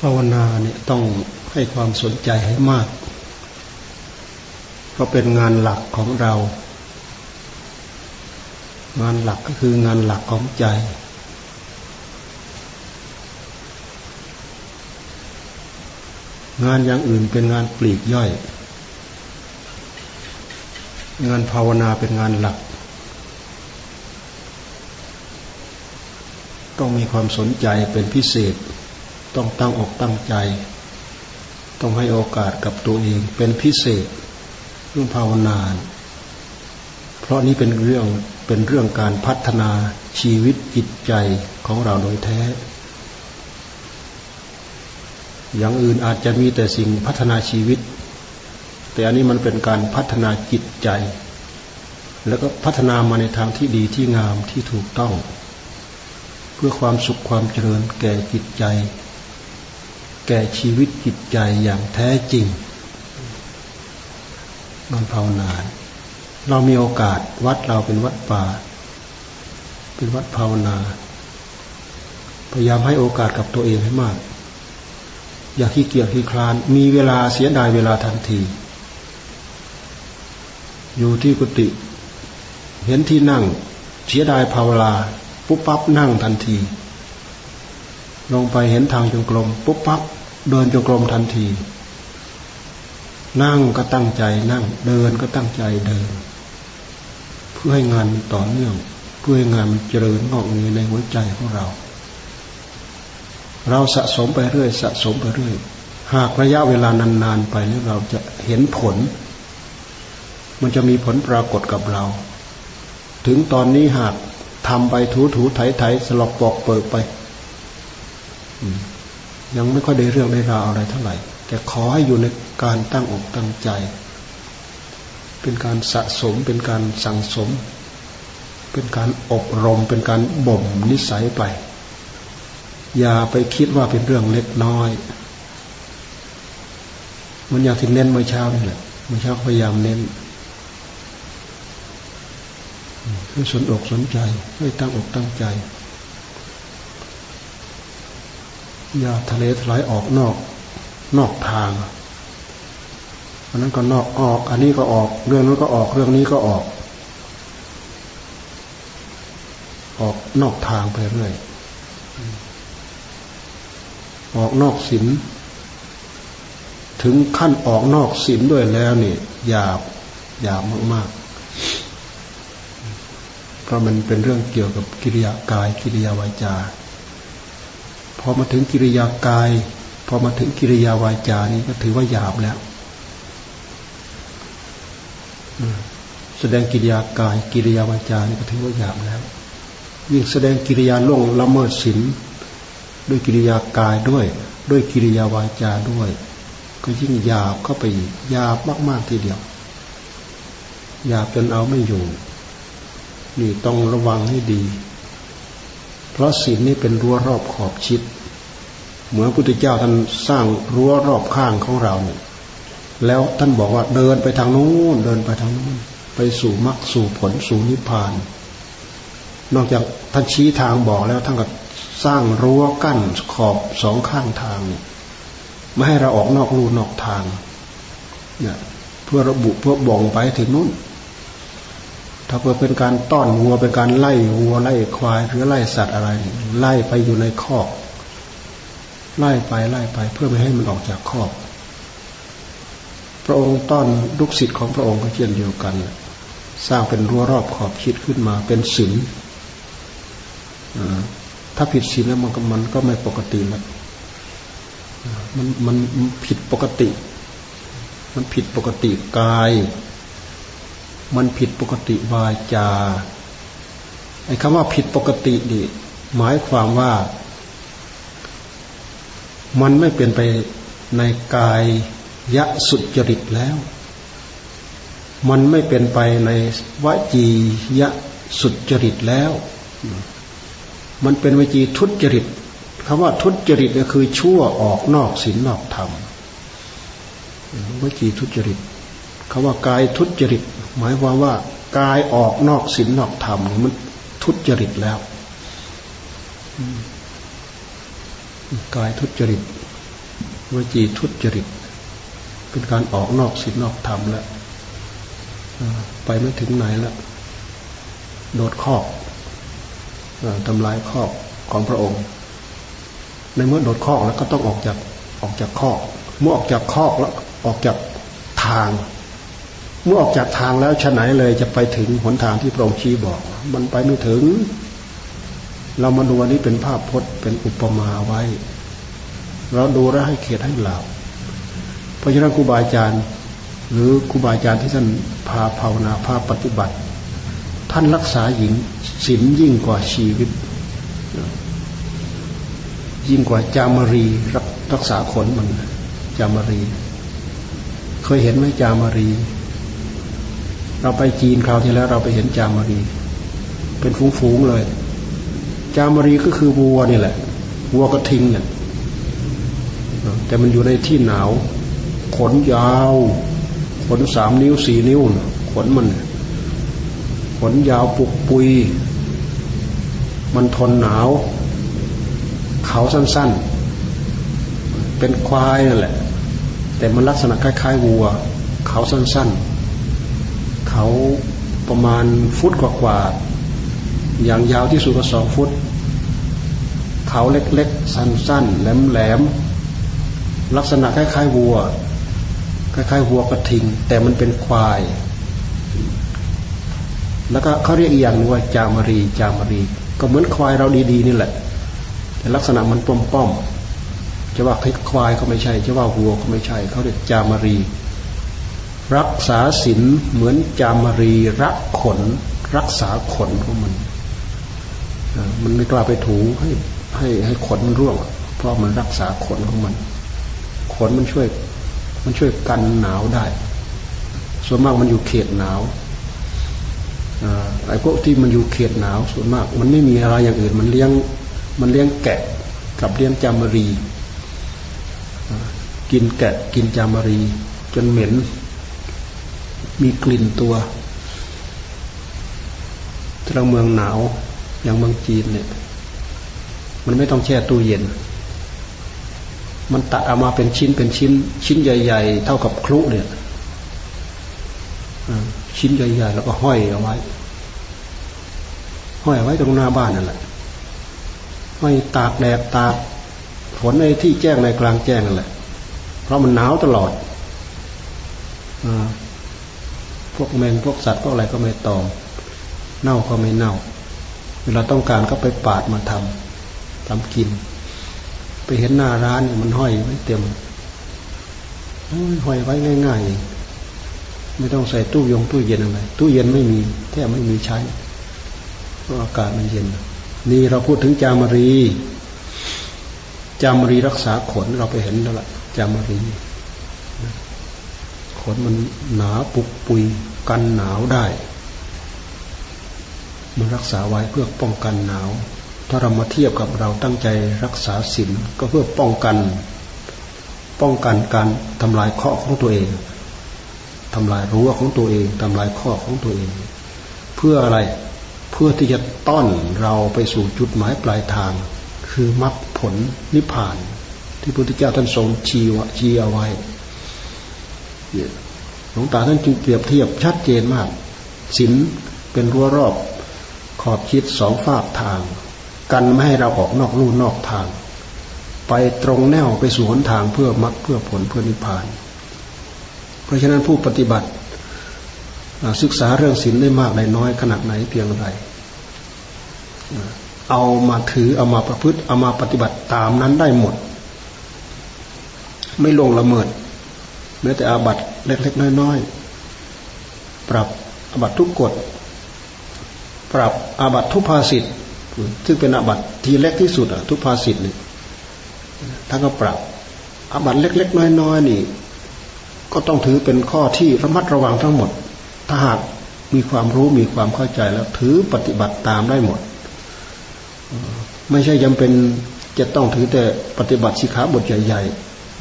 ภาวนาเนี่ยต้องให้ความสนใจให้มาก เพราะเป็นงานหลักของเรา งานหลักก็คืองานหลักของใจ งานอย่างอื่นเป็นงานปลีกย่อย งานภาวนาเป็นงานหลัก ต้องมีความสนใจเป็นพิเศษ ต้องตั้งอกตั้งใจ ต้องให้โอกาสกับตัวเองเป็นพิเศษเรื่องภาวนาเพราะนี้เป็นเรื่องเป็นเรื่องการพัฒนาชีวิตจิตใจของเราโดยแท้ อย่างอื่นอาจจะมีแต่สิ่งพัฒนาชีวิต แต่อันนี้มันเป็นการพัฒนาจิตใจ แล้วก็พัฒนามาในทางที่ดีที่งามที่ถูกต้อง เพื่อความสุขความเจริญแก่จิตใจ แก่ชีวิตจิตใจอย่างแท้จริงนอนภาวนาเรามีโอกาสวัดเราเป็นวัดป่า เป็นวัดภาวนา พยายามให้โอกาสกับตัวเองให้มาก อย่าขี้เกียจขี้คลาน มีเวลาเสียดายเวลาทันที อยู่ที่กุฏิเห็นที่นั่ง เสียดายภาวนาปุ๊บปั๊บนั่งทันที ลงไปเห็นทางจงกรมปุ๊บปั๊บเดินจงกรมทันที นั่งก็ตั้งใจนั่ง เดินก็ตั้งใจเดิน เพื่อให้งานมันต่อเนื่อง เพื่อให้งานมันเจริญงอกเงยในหัวใจของเรา เราสะสมไปเรื่อย สะสมไปเรื่อย หากระยะเวลานานๆไปแล้วเราจะเห็นผล มันจะมีผลปรากฏกับเรา ถึงตอนนี้หากทำไปถูถูไถไถสลบปอกเปิดไป ยังไม่ค่อยได้เรื่องได้ราวอะไรเท่าไหร่ แต่ขอให้อยู่ในการตั้งอกตั้งใจ เป็นการสะสมเป็นการสั่งสม เป็นการอบรม เป็นการบ่มนิสัยไป อย่าไปคิดว่าเป็นเรื่องเล็กน้อย มันอย่ากที่เน้นเมื่อเช้านี่แหละเมื่อเช้าพยายามเน้นให้สนอกสนใจให้ตั้งอกตั้งใจ อย่าทะเลถลายออกนอก นอกทางอันนั้นก็นอกออก อันนี้ก็ออก เรื่องนั้นก็ออก เรื่องนี้ก็ออก ออกนอกทางไปเรื่อย ออกนอกศีลถึงขั้นออกนอกศีลด้วยแล้วนี่หยาบหยาบมากๆ เพราะมันเป็นเรื่องเกี่ยวกับกิริยากายกิริยาวาจา พอมาถึงกิริยากาย พอมาถึงกิริยาวาจานี่ก็ถือว่าหยาบแล้วแสดงกิริยากาย กิริยาวาจานี่ก็ถือว่าหยาบแล้วยิ่งแสดงกิริยาล่วงละเมิดศีลด้วยกิริยากายด้วย ด้วยกิริยาวาจาด้วย ก็ยิ่งหยาบเข้าไปหยาบมากๆทีเดียวหยาบจนเอาไม่อยู่ นี่ต้องระวังให้ดี ราะศีลนี้เป็นรั้วรอบขอบชิด เหมือนพุทธเจ้าท่านสร้างรั้วรอบข้างของเราเนี่ยแล้วท่านบอกว่าเดินไปทางนู้นเดินไปทางนู้นไปสู่มรรคสู่ผลสู่นิพพาน นอกจากท่านชี้ทางบอกแล้วท่านก็สร้างรั้วกั้นขอบสองข้างทางไม่ให้เราออกนอกรูนอกทางเนี่ยเพื่อระบุเพื่อบ่งไปถึงนู้น ถ้าเพื่อเป็นการต้อนวัวเป็นการไล่วัวไล่ควายหรือไล่สัตว์อะไร ไล่ไปอยู่ในคอก ไล่ไปไล่ไป เพื่อไม่ให้มันออกจากคอก พระองค์ต้อนลูกศิษย์ของพระองค์ก็เช่นเดียวกัน สร้างเป็นรั้วรอบขอบชิดขึ้นมาเป็นศีลถ้าผิดศีลแล้วมันก็มันก็ไม่ปกติแล้วมันมันผิดปกติ มันผิดปกติกาย มันผิดปกติวาจาไอ้คำว่าผิดปกตินี่หมายความว่า มันไม่เป็นไปในกายยะสุจริตแล้ว มันไม่เป็นไปในวจียะสุจริตแล้ว มันเป็นวจีทุจริตคำว่าทุจริตก็คือชั่วออกนอกศีลนอกธรรมวจีทุจริตคำว่ากายทุจริต หมายความว่ากายออกนอกศีลนอกธรรมมันทุจริตแล้วกายทุจริตวจีทุจริต เป็นการออกนอกศีลนอกธรรมแล้วไปไม่ถึงไหนแล้วโดดข้อทำลายข้อของพระองค์ ในเมื่อโดดข้อแล้วก็ต้องออกจากออกจากข้อเมื่อออกจากข้อแล้วออกจากทาง เมื่อออกจากทางแล้วชะไหนเลยจะไปถึงหนทางที่พระองค์ชี้บอก มันไปไม่ถึง เรามาดูวันนี้เป็นภาพพจน์เป็นอุปมาไว้ เราดูแลให้เขียดให้เหล่าเพราะฉะนั้นครูบาอาจารย์ หรือครูบาอาจารย์ที่ท่านพาภาวนาพาปฏิบัติ ท่านรักษาหญิงศีลยิ่งกว่าชีวิต ยิ่งกว่าจามรีรักษาขนมันจามรี เคยเห็นไหมจามรี เราไปจีนคราวที่แล้วเราไปเห็นจามรี เป็นฟูงๆเลย จามรีก็คือวัวนี่แหละ วัวกระทิงเนี่ยแต่มันอยู่ในที่หนาว ขนยาว ขนสามนิ้วสี่นิ้ว ขนมัน ขนยาวปุกปุย มันทนหนาว เขาสั้นๆ เป็นควายนั่นแหละ แต่มันลักษณะคล้ายๆวัว เขาสั้นๆ เขาประมาณฟุตกว่าๆอย่างยาวที่สุดก็สองฟุต เขาเล็กๆ สั้นๆ แหลมๆ ลักษณะคล้ายๆวัว คล้ายๆวัวกระทิง แต่มันเป็นควาย แล้วก็เขาเรียกอีกอย่างนึงว่าจามรี จามรี ก็เหมือนควายเราดีๆ นี่แหละ แต่ลักษณะมันป้อมๆจะว่าควายก็ไม่ใช่ จะว่าวัวก็ไม่ใช่ เขาเรียกจามรี รักษาศีลเหมือนจามารีรักขน รักษาขนของมันมันไม่กล้าไปถูให้ให้ให้ขนมันร่วง เพราะมันรักษาขนของมัน ขนมันช่วย มันช่วยกันหนาวได้ ส่วนมากมันอยู่เขตหนาวไอ้พวกที่มันอยู่เขตหนาวส่วนมาก มันไม่มีอะไรอย่างอื่น มันเลี้ยงมันเลี้ยงแกะกับเลี้ยงจามารี กินแกะกินจามารี จนเหม็น มีกลิ่นตัวเราเมืองหนาวอย่างเมืองจีนเนี่ย มันไม่ต้องแช่ตู้เย็น มันตัดเอามาเป็นชิ้นเป็นชิ้น ชิ้นใหญ่ ๆ เท่ากับครุเนี่ยชิ้นใหญ่ๆแล้วก็ห้อยเอาไว้ ห้อยเอาไว้ตรงหน้าบ้านนั่นแหละห้อยตากแดดตากฝนในที่แจ้งในกลางแจ้งนั่นแหละ เพราะมันหนาวตลอดอ วกแมงพวกสัตว์พวกอะไรก็ไม่ตอม เน่าก็ไม่เน่า เวลาต้องการก็ไปปาดมาทำทำกิน ไปเห็นหน้าร้านมันห้อยไว้เต็มห้อยไว้ง่ายๆ ไม่ต้องใส่ตู้ยงตู้เย็นอะไร ตู้เย็นไม่มีแทบไม่มีใช้เพราะอากาศมันเย็น นี่เราพูดถึงจามรี จามรีรักษาขนเราไปเห็นแล้วล่ะจามรีขนมันหนาปุกปุย กันหนาวได้ มันรักษาไว้เพื่อป้องกันหนาว ถ้าเรามาเทียบกับเราตั้งใจรักษาศีลก็เพื่อป้องกัน ป้องกันการทำลายข้อของตัวเองทำลายรั้วของตัวเองทำลายข้อของตัวเอง เพื่ออะไรเพื่อที่จะต้อนเราไปสู่จุดหมายปลายทาง คือมรรคผลนิพพาน ที่พระพุทธเจ้าท่านทรงชี้วะชี้เอาไว้ หลวงตาท่านจึงเปรียบเทียบชัดเจนมากศีลเป็นรั้วรอบขอบชิดสองฝากทาง กันไม่ให้เราออกนอกลู่นอกทาง ไปตรงแนวไปสู่หนทางเพื่อมรรคเพื่อผลเพื่อนิพพาน เพราะฉะนั้นผู้ปฏิบัติศึกษาเรื่องศีลได้มากได้น้อยขนาดไหนเพียงไรเอามาถือเอามาประพฤติเอามาปฏิบัติตามนั้นได้หมด ไม่ลงละเมิดแม้แต่อาบัต เล็กๆน้อยๆปรับอาบัตทุกกฎ ปรับอาบัตทุกภาสิทธ์ซึ่งเป็นอาบัตที่เล็กที่สุดอะทุกภาสิทธ์นี่ท่านก็ปรับอาบัตเล็ก ๆ น้อยๆนี่ ก็ต้องถือเป็นข้อที่ระมัดระวังทั้งหมด ถ้าหากมีความรู้มีความเข้าใจแล้ว ถือปฏิบัติตามได้หมด ไม่ใช่จำเป็นจะต้องถือแต่ปฏิบัติสิขาบทใหญ่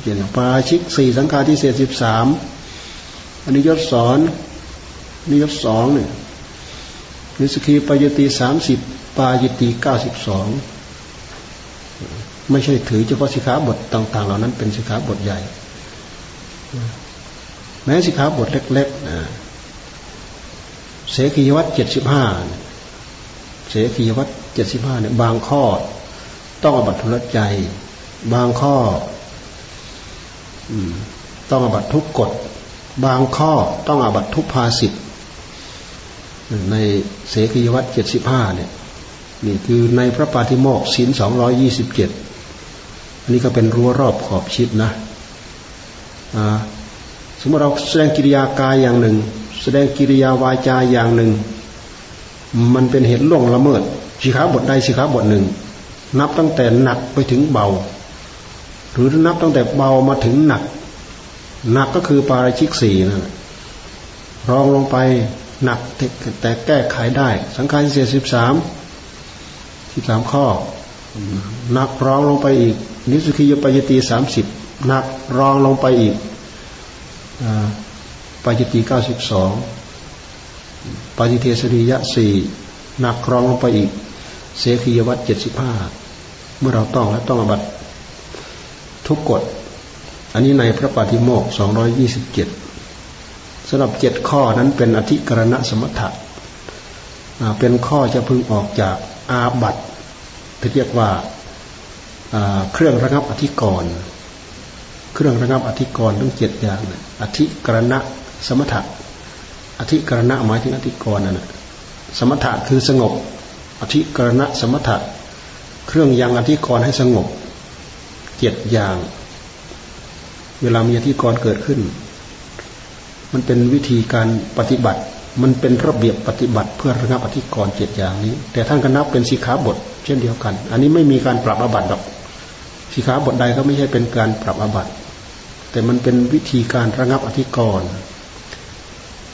เกี่ยวกับปาชิกสี่สังฆาทิเศษสิบสาม อนนี้ยศสอนนี่ยศสองเนี่ยนิสกีปายตีสามสิบปายตีเก้าสิบสองไม่ใช่ถือเฉพาะสิกขาบทต่าง ๆ เหล่านั้นเป็นสิกขาบทใหญ่ แม้สิกขาบทเล็กๆนะเสกียวัตเจ็ดสิบห้าเสกียวัตเจ็ดสิบห้าเนี่ยบางข้อต้องอบัตทุลใจ บางข้อต้องอบัตทุกกฎ บางข้อต้องอบัตทุกภาสิทธ์ในเสกียวัตเจ็ดสิบห้าเนี่ยนี่คือในพระปาฏิโมกศีลสองร้อยยี่สิบเจ็ดอันนี้ก็เป็นรั้วรอบขอบชิดนะสมมติเราแสดงกิริยากายอย่างหนึ่ง แสดงกิริยาวาจาอย่างหนึ่ง มันเป็นเหตุล่วงละเมิดสิขาบทใดสิขาบทหนึ่ง นับตั้งแต่หนักไปถึงเบา หรือนับตั้งแต่เบามาถึงหนัก หนักก็คือปาราชิกสี่นะรองลงไปหนักแต่แก้ไขได้ สังขารเสียสิบสามสิบสามข้อหนักรองลงไปอีก นิสุขียปยตีสามสิบหนักรองลงไปอีกปยตีเก้าสิบสองปยเทสริยะสี่หนักรองลงไปอีก เสขียวัตเจ็ดสิบห้าเมื่อเราต้องแล้วต้องอบัตทุกกฎ อันนี้ในพระปฏิโมกสองร้อยยี่สิบเจ็ดสำหรับเจ็ดข้อนั้นเป็นอธิกรณสมถะเป็นข้อจะพึงออกจากอาบัตที่เรียกว่าเครื่องระงับอธิกรณ์เครื่องระงับอธิกรณ์ทั้งเจ็ดอย่างนะอธิกรณะสมถะอธิกรณะหมายถึงอธิกรณ์นั่นแหะสมถะคือสงบ อธิกรณะสมถะ เครื่องยังอธิกรณ์ให้สงบเจ็ดอย่าง เวลามีอธิกรณ์เกิดขึ้น มันเป็นวิธีการปฏิบัติ มันเป็นระเบียบปฏิบัติ เพื่อระงับอธิกรณ์เจ็ดอย่างนี้ แต่ท่านก็นับเป็นสีขาบท เช่นเดียวกัน อันนี้ไม่มีการปรับอบัตดอกสีขาบทใดก็ไม่ใช่เป็นการปรับอบัติ แต่มันเป็นวิธีการระงับอธิกรณ์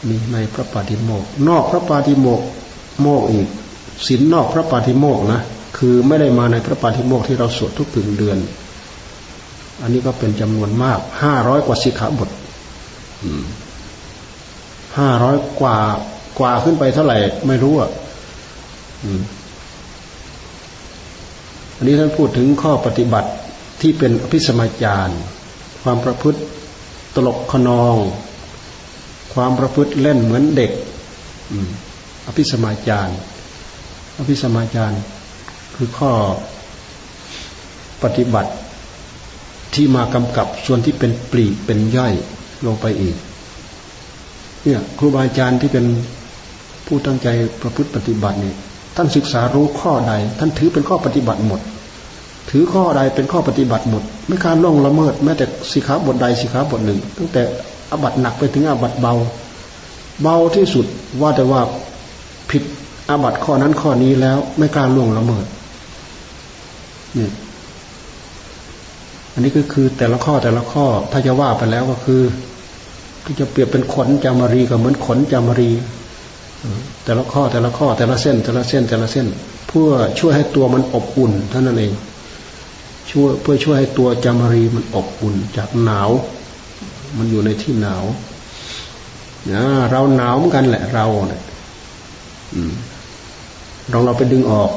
มีในพระปาฏิโมกนอกพระปาฏิโมกโมกอีกศีลนอกพระปาฏิโมกนะคือไม่ได้มาในพระปาฏิโมกที่เราสวดทุกถึงเดือน อันนี้ก็เป็นจำนวนมากห้าร้อยกว่าสิกขาบทห้าร้อยกว่ากว่าขึ้นไปเท่าไหร่ ไม่รู้อะอันนี้ท่านพูดถึงข้อปฏิบัติที่เป็นอภิสมัยจารย์ความประพฤติตลกขนอง ความประพฤติเล่นเหมือนเด็กอภิสมาจารอภิสมาจารคือข้อปฏิบัติ ที่มากำกับส่วนที่เป็นปลีกเป็นย่อยลงไปอีก เนี่ยครูบาอาจารย์ที่เป็นผู้ตั้งใจประพฤติปฏิบัตินี่ท่านศึกษารู้ข้อใด ท่านถือเป็นข้อปฏิบัติหมด ถือข้อใดเป็นข้อปฏิบัติหมด ไม่การล่องละเมิด แม้แต่สิขาบทใดสิขาบทหนึ่ง ตั้งแต่อบัตหนักไปถึงอบัตเบา เบาที่สุดว่าแต่ว่าผิดอาบัตข้อนั้นข้อนี้แล้วไม่การล่วงละเมิดนี่ อันนี้ก็คือแต่ละข้อแต่ละข้อ ถ้าจะว่าไปแล้วก็คือที่จะเปรียบเป็นขนจามารีก็เหมือนขนจามารีแต่ละข้อแต่ละข้อแต่ละเส้น แต่ละเส้นแต่ละเส้น เพื่อช่วยให้ตัวมันอบอุ่นเท่านั้นเองช่วยเพื่อช่วยให้ตัวจามรีมันอบอุ่นจากหนาว มันอยู่ในที่หนาวนะเราหนาวเหมือนกันแหละเราเนี่ยลองเราไปดึงออก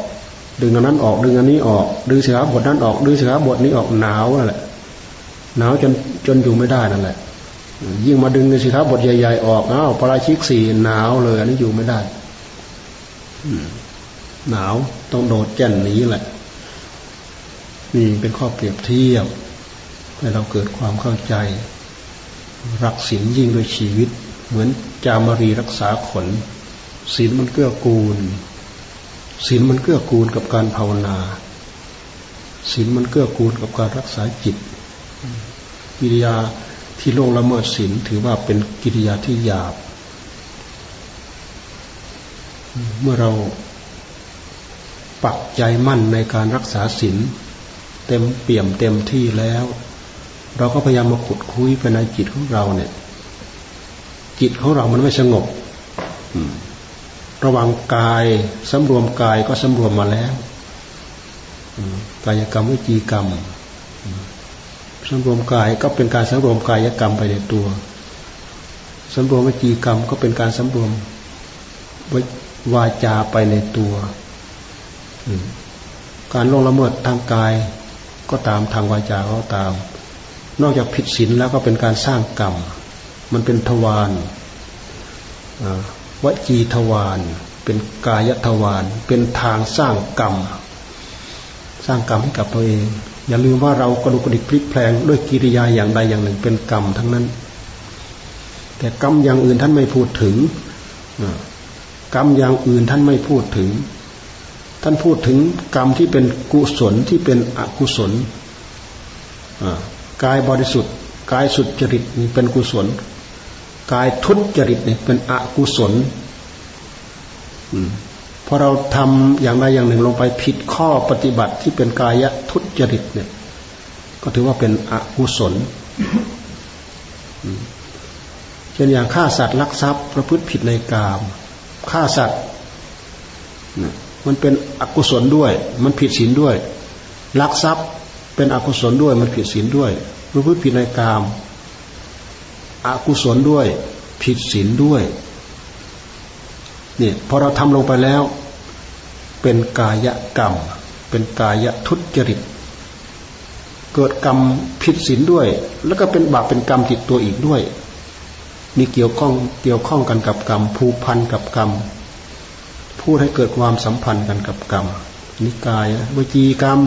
ดึงอันนั้นออกดึงอันนี้ออก ดึงเสือบทนั้นออก ดึงเสือบทนี้ออกหนาวนั่นแหละหนาวจนจนอยู่ไม่ได้นั่นแหละ ยิ่งมาดึงสิครับบทใหญ่ๆออกอ้าวปราชิกสี่หนาวเลยอันนี้อยู่ไม่ได้หนาวต้องโดดแจ่นหนีแหละนี่เป็นข้อเปรียบเทียบให้เราเกิดความเข้าใจ รักศีลยิ่งโดยชีวิต เหมือนจามรีรักษาขนศีลมันเกื้อกูล ศีลมันเกื้อกูลกับการภาวนาศีลมันเกื้อกูลกับการรักษาจิต กิริยาที่ลงละเมิดศีลถือว่าเป็นกิริยาที่หยาบ เมื่อเราปักใจมั่นในการรักษาศีลเต็มเปี่ยมเต็มที่แล้ว เราก็พยายามมาขุดคุยภายในจิตของเราเนี่ย จิตของเรามันไม่สงบ ระวังกายสำรวมกายก็สำรวมมาแล้วกายกรรมวิจีกรรมสำรวมกายก็เป็นการสำรวมกายกรรมไปในตัวสำรวมวิจีกรรมก็เป็นการสำรวมวาจาไปในตัวการลงละเมิดทางกายก็ตามทางวาจาก็ตาม นอกจากผิดศีลแล้วก็เป็นการสร้างกรรม มันเป็นทวาร วจีทวารเป็นกายทวารเป็นทางสร้างกรรม สร้างกรรมให้กับตัวเอง อย่าลืมว่าเรากระดุกกระดิกพลิกแพลงด้วยกิริยาอย่างใดอย่างหนึ่งเป็นกรรมทั้งนั้น แต่กรรมอย่างอื่นท่านไม่พูดถึงกรรมอย่างอื่นท่านไม่พูดถึง ท่านพูดถึงกรรมที่เป็นกุศลที่เป็นอกุศลกายบริสุทธิ์กายสุจริตนี่เป็นกุศล กายทุจริตเนี่ยเป็นอกุศลพอเราทำอย่างใดอย่างหนึ่งลงไปผิดข้อปฏิบัติที่เป็นกายทุจริตเนี่ย ก็ถือว่าเป็นอกุศลเช่นอย่างฆ่าสัตว์ลักทรัพย์ ประพฤติผิดในกามฆ่าสัตว์มันเป็นอกุศลด้วย มันผิดศีลด้วยลักทรัพย์เป็นอกุศลด้วย มันผิดศีลด้วยประพฤติผิดในกาม อกุศลด้วย ผิดศีลด้วยเนี่ยพอเราทำลงไปแล้ว เป็นกายกรรม เป็นกายทุจริต เกิดกรรมผิดศีลด้วย แล้วก็เป็นบาปเป็นกรรมติดตัวอีกด้วย มีเกี่ยวข้องเกี่ยวข้องกันกับกรรมผูกพันกับกรรมพูดให้เกิดความสัมพันธ์กันกับกรรมนิกายวจีกรรม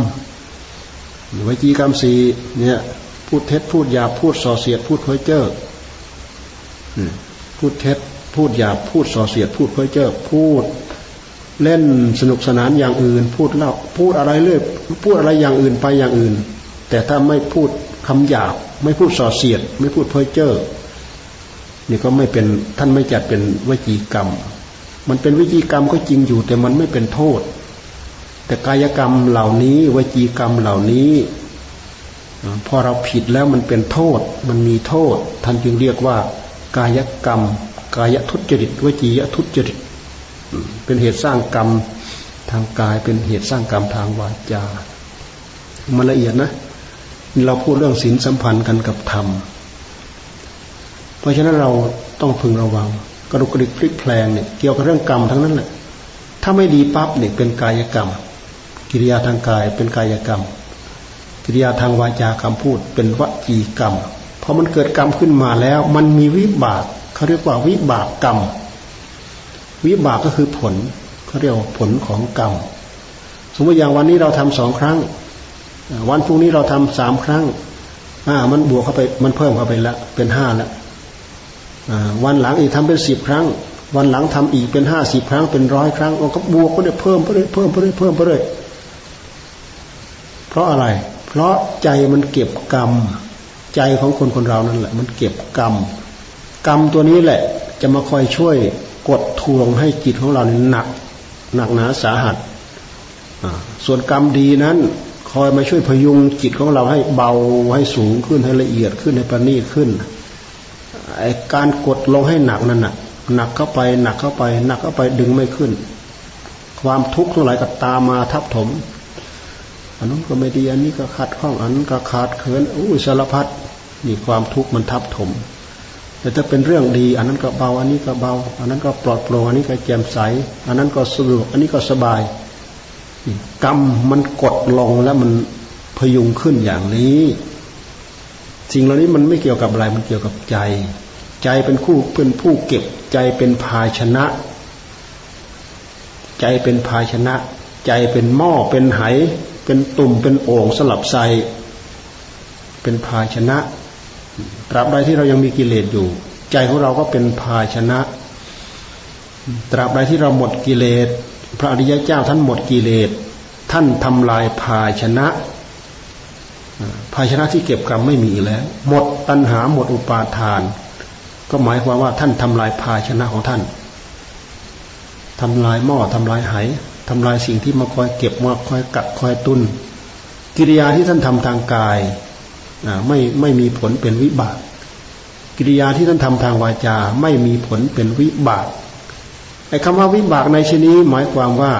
วจีกรรมสี่เนี่ยพูดเท็จพูดยาพูดส่อเสียดพูดเพ้อเจ้อ พูดเท็จ พูดหยาบพูดส่อเสียด พูดเพ้อเจ้อพูด เล่นสนุกสนานอย่างอื่น พูดเล่าพูดอะไรเรื่อยพูดอะไรอย่างอื่นไปอย่างอื่น แต่ถ้าไม่พูดคำหยาบ ไม่พูดส่อเสียด ไม่พูดเพ้อเจ้อนี่ก็ไม่เป็นท่านไม่จัดเป็นวิจีกรรม มันเป็นวิจีกรรมก็จริงอยู่ แต่มันไม่เป็นโทษ แต่กายกรรมเหล่านี้วิจีกรรมเหล่านี้พอเราผิดแล้วมันเป็นโทษ มันมีโทษ ท่านจึงเรียกว่า กายกรรม กายทุจริตวจียทุจริต เป็นเหตุสร้างกรรมทางกายเป็นเหตุสร้างกรรมทางวาจา มันละเอียดนะ เราพูดเรื่องศีลสัมพันธ์กันกับธรรม เพราะฉะนั้นเราต้องพึงระวัง กระดุกกระดิกพลิกแพลงเนี่ยเกี่ยวกับเรื่องกรรมทั้งนั้นแหละ ถ้าไม่ดีปั๊บเนี่ยเป็นกายกรรม กิริยาทางกายเป็นกายกรรม กิริยาทางวาจาคำพูดเป็นวจีกรรม พอมันเกิดกรรมขึ้นมาแล้ว มันมีวิบากเขาเรียกว่าวิบากกรรม วิบากก็คือผลเขาเรียกว่าผลของกรรม สมมติอย่างวันนี้เราทำสองครั้ง วันพรุ่งนี้เราทำสามครั้ง อ่า มันบวกเข้าไป มันเพิ่มเข้าไปแล้วเป็นห้าแล้ววันหลังอีกทำเป็นสิบครั้ง วันหลังทำอีกเป็นห้าสิบครั้งเป็นร้อยครั้งก็บวกก็ได้เพิ่มไปเรื่อยเพิ่มไปเรื่อยเพิ่มไปเรื่อยเพราะอะไร เพราะใจมันเก็บกรรม ใจของคนคนเรานั่นแหละ มันเก็บกรรม กรรมตัวนี้แหละ จะมาคอยช่วยกดทวงให้จิตของเราเนี่ยหนัก หนักหนาสาหัสส่วนกรรมดีนั้น คอยมาช่วยพยุงจิตของเราให้เบาให้สูงขึ้นให้ละเอียดขึ้นให้ประณีตขึ้นไอการกดลงให้หนักนั่นน่ะหนักเข้าไป หนักเข้าไป หนักเข้าไปดึงไม่ขึ้น ความทุกข์ทั้งหลายก็ตามมาทับถมอันนั้นก็ไม่ดีอันนี้ก็ขัดข้องอันนั้นก็ขาดเขินอู้สารพัด นี่ความทุกข์มันทับถม แต่ถ้าเป็นเรื่องดี อันนั้นก็เบา อันนี้ก็เบา อันนั้นก็ปลอดโปร่งอันนี้ก็แจ่มใส อันนั้นก็สะดวกอันนี้ก็สบายกรรมมันกดลงแล้วมันพยุงขึ้นอย่างนี้สิ่งเหล่านี้มันไม่เกี่ยวกับอะไรมันเกี่ยวกับใจ ใจเป็นคู่เป็นผู้เก็บ ใจเป็นภาชนะ ใจเป็นภาชนะ ใจเป็นหม้อเป็นไห เป็นตุ่มเป็นโอ่งสลับใส่เป็นภาชนะ ตราบใดที่เรายังมีกิเลสอยู่ ใจของเราก็เป็นภาชนะ ตราบใดที่เราหมดกิเลส พระอริยเจ้าท่านหมดกิเลส ท่านทำลายภาชนะภาชนะที่เก็บกรรมไม่มีแล้ว หมดตัณหาหมดอุปาทาน ก็หมายความว่าท่านทำลายภาชนะของท่านทำลายหม้อทำลายไหทำลายสิ่งที่มาคอยเก็บมาคอยกัดคอยตุนกิริยาที่ท่านทำทางกาย ไม่ไม่มีผลเป็นวิบากกิริยาที่ท่านทำทางวาจาไม่มีผลเป็นวิบากไอ้คำว่าวิบากในชนี้หมายความว่า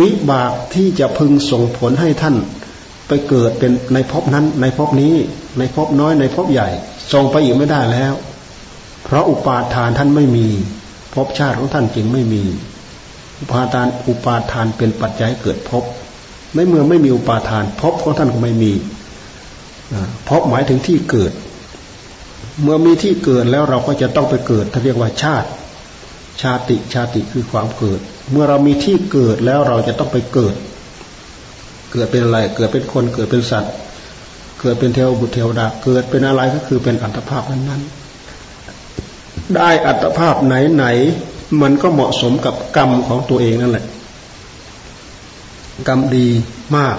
วิบากที่จะพึงส่งผลให้ท่านไปเกิดเป็นในภพนั้น ในภพนี้ ในภพน้อยในภพใหญ่ส่งไปอีกไม่ได้แล้ว เพราะอุปาทานท่านไม่มีภพชาติของท่านจึงไม่มี อุปาทานอุปาทานเป็นปัจจัยเกิดภพในเมื่อไม่มีอุปาทานภพของท่านก็ไม่มี พบหมายถึงที่เกิด เมื่อมีที่เกิดแล้วเราก็จะต้องไปเกิดท่าเรียกว่าชาติ ชาติชาติคือความเกิด เมื่อเรามีที่เกิดแล้วเราจะต้องไปเกิด เกิดเป็นอะไร เกิดเป็นคนเกิดเป็นสัตว์ เกิดเป็นเทวบุตรเทวดา เกิดเป็นอะไรก็คือเป็นอัตภาพนั้นๆได้อัตภาพไหนไหนมันก็เหมาะสมกับกรรมของตัวเองนั่นแหละ กรรมดีมาก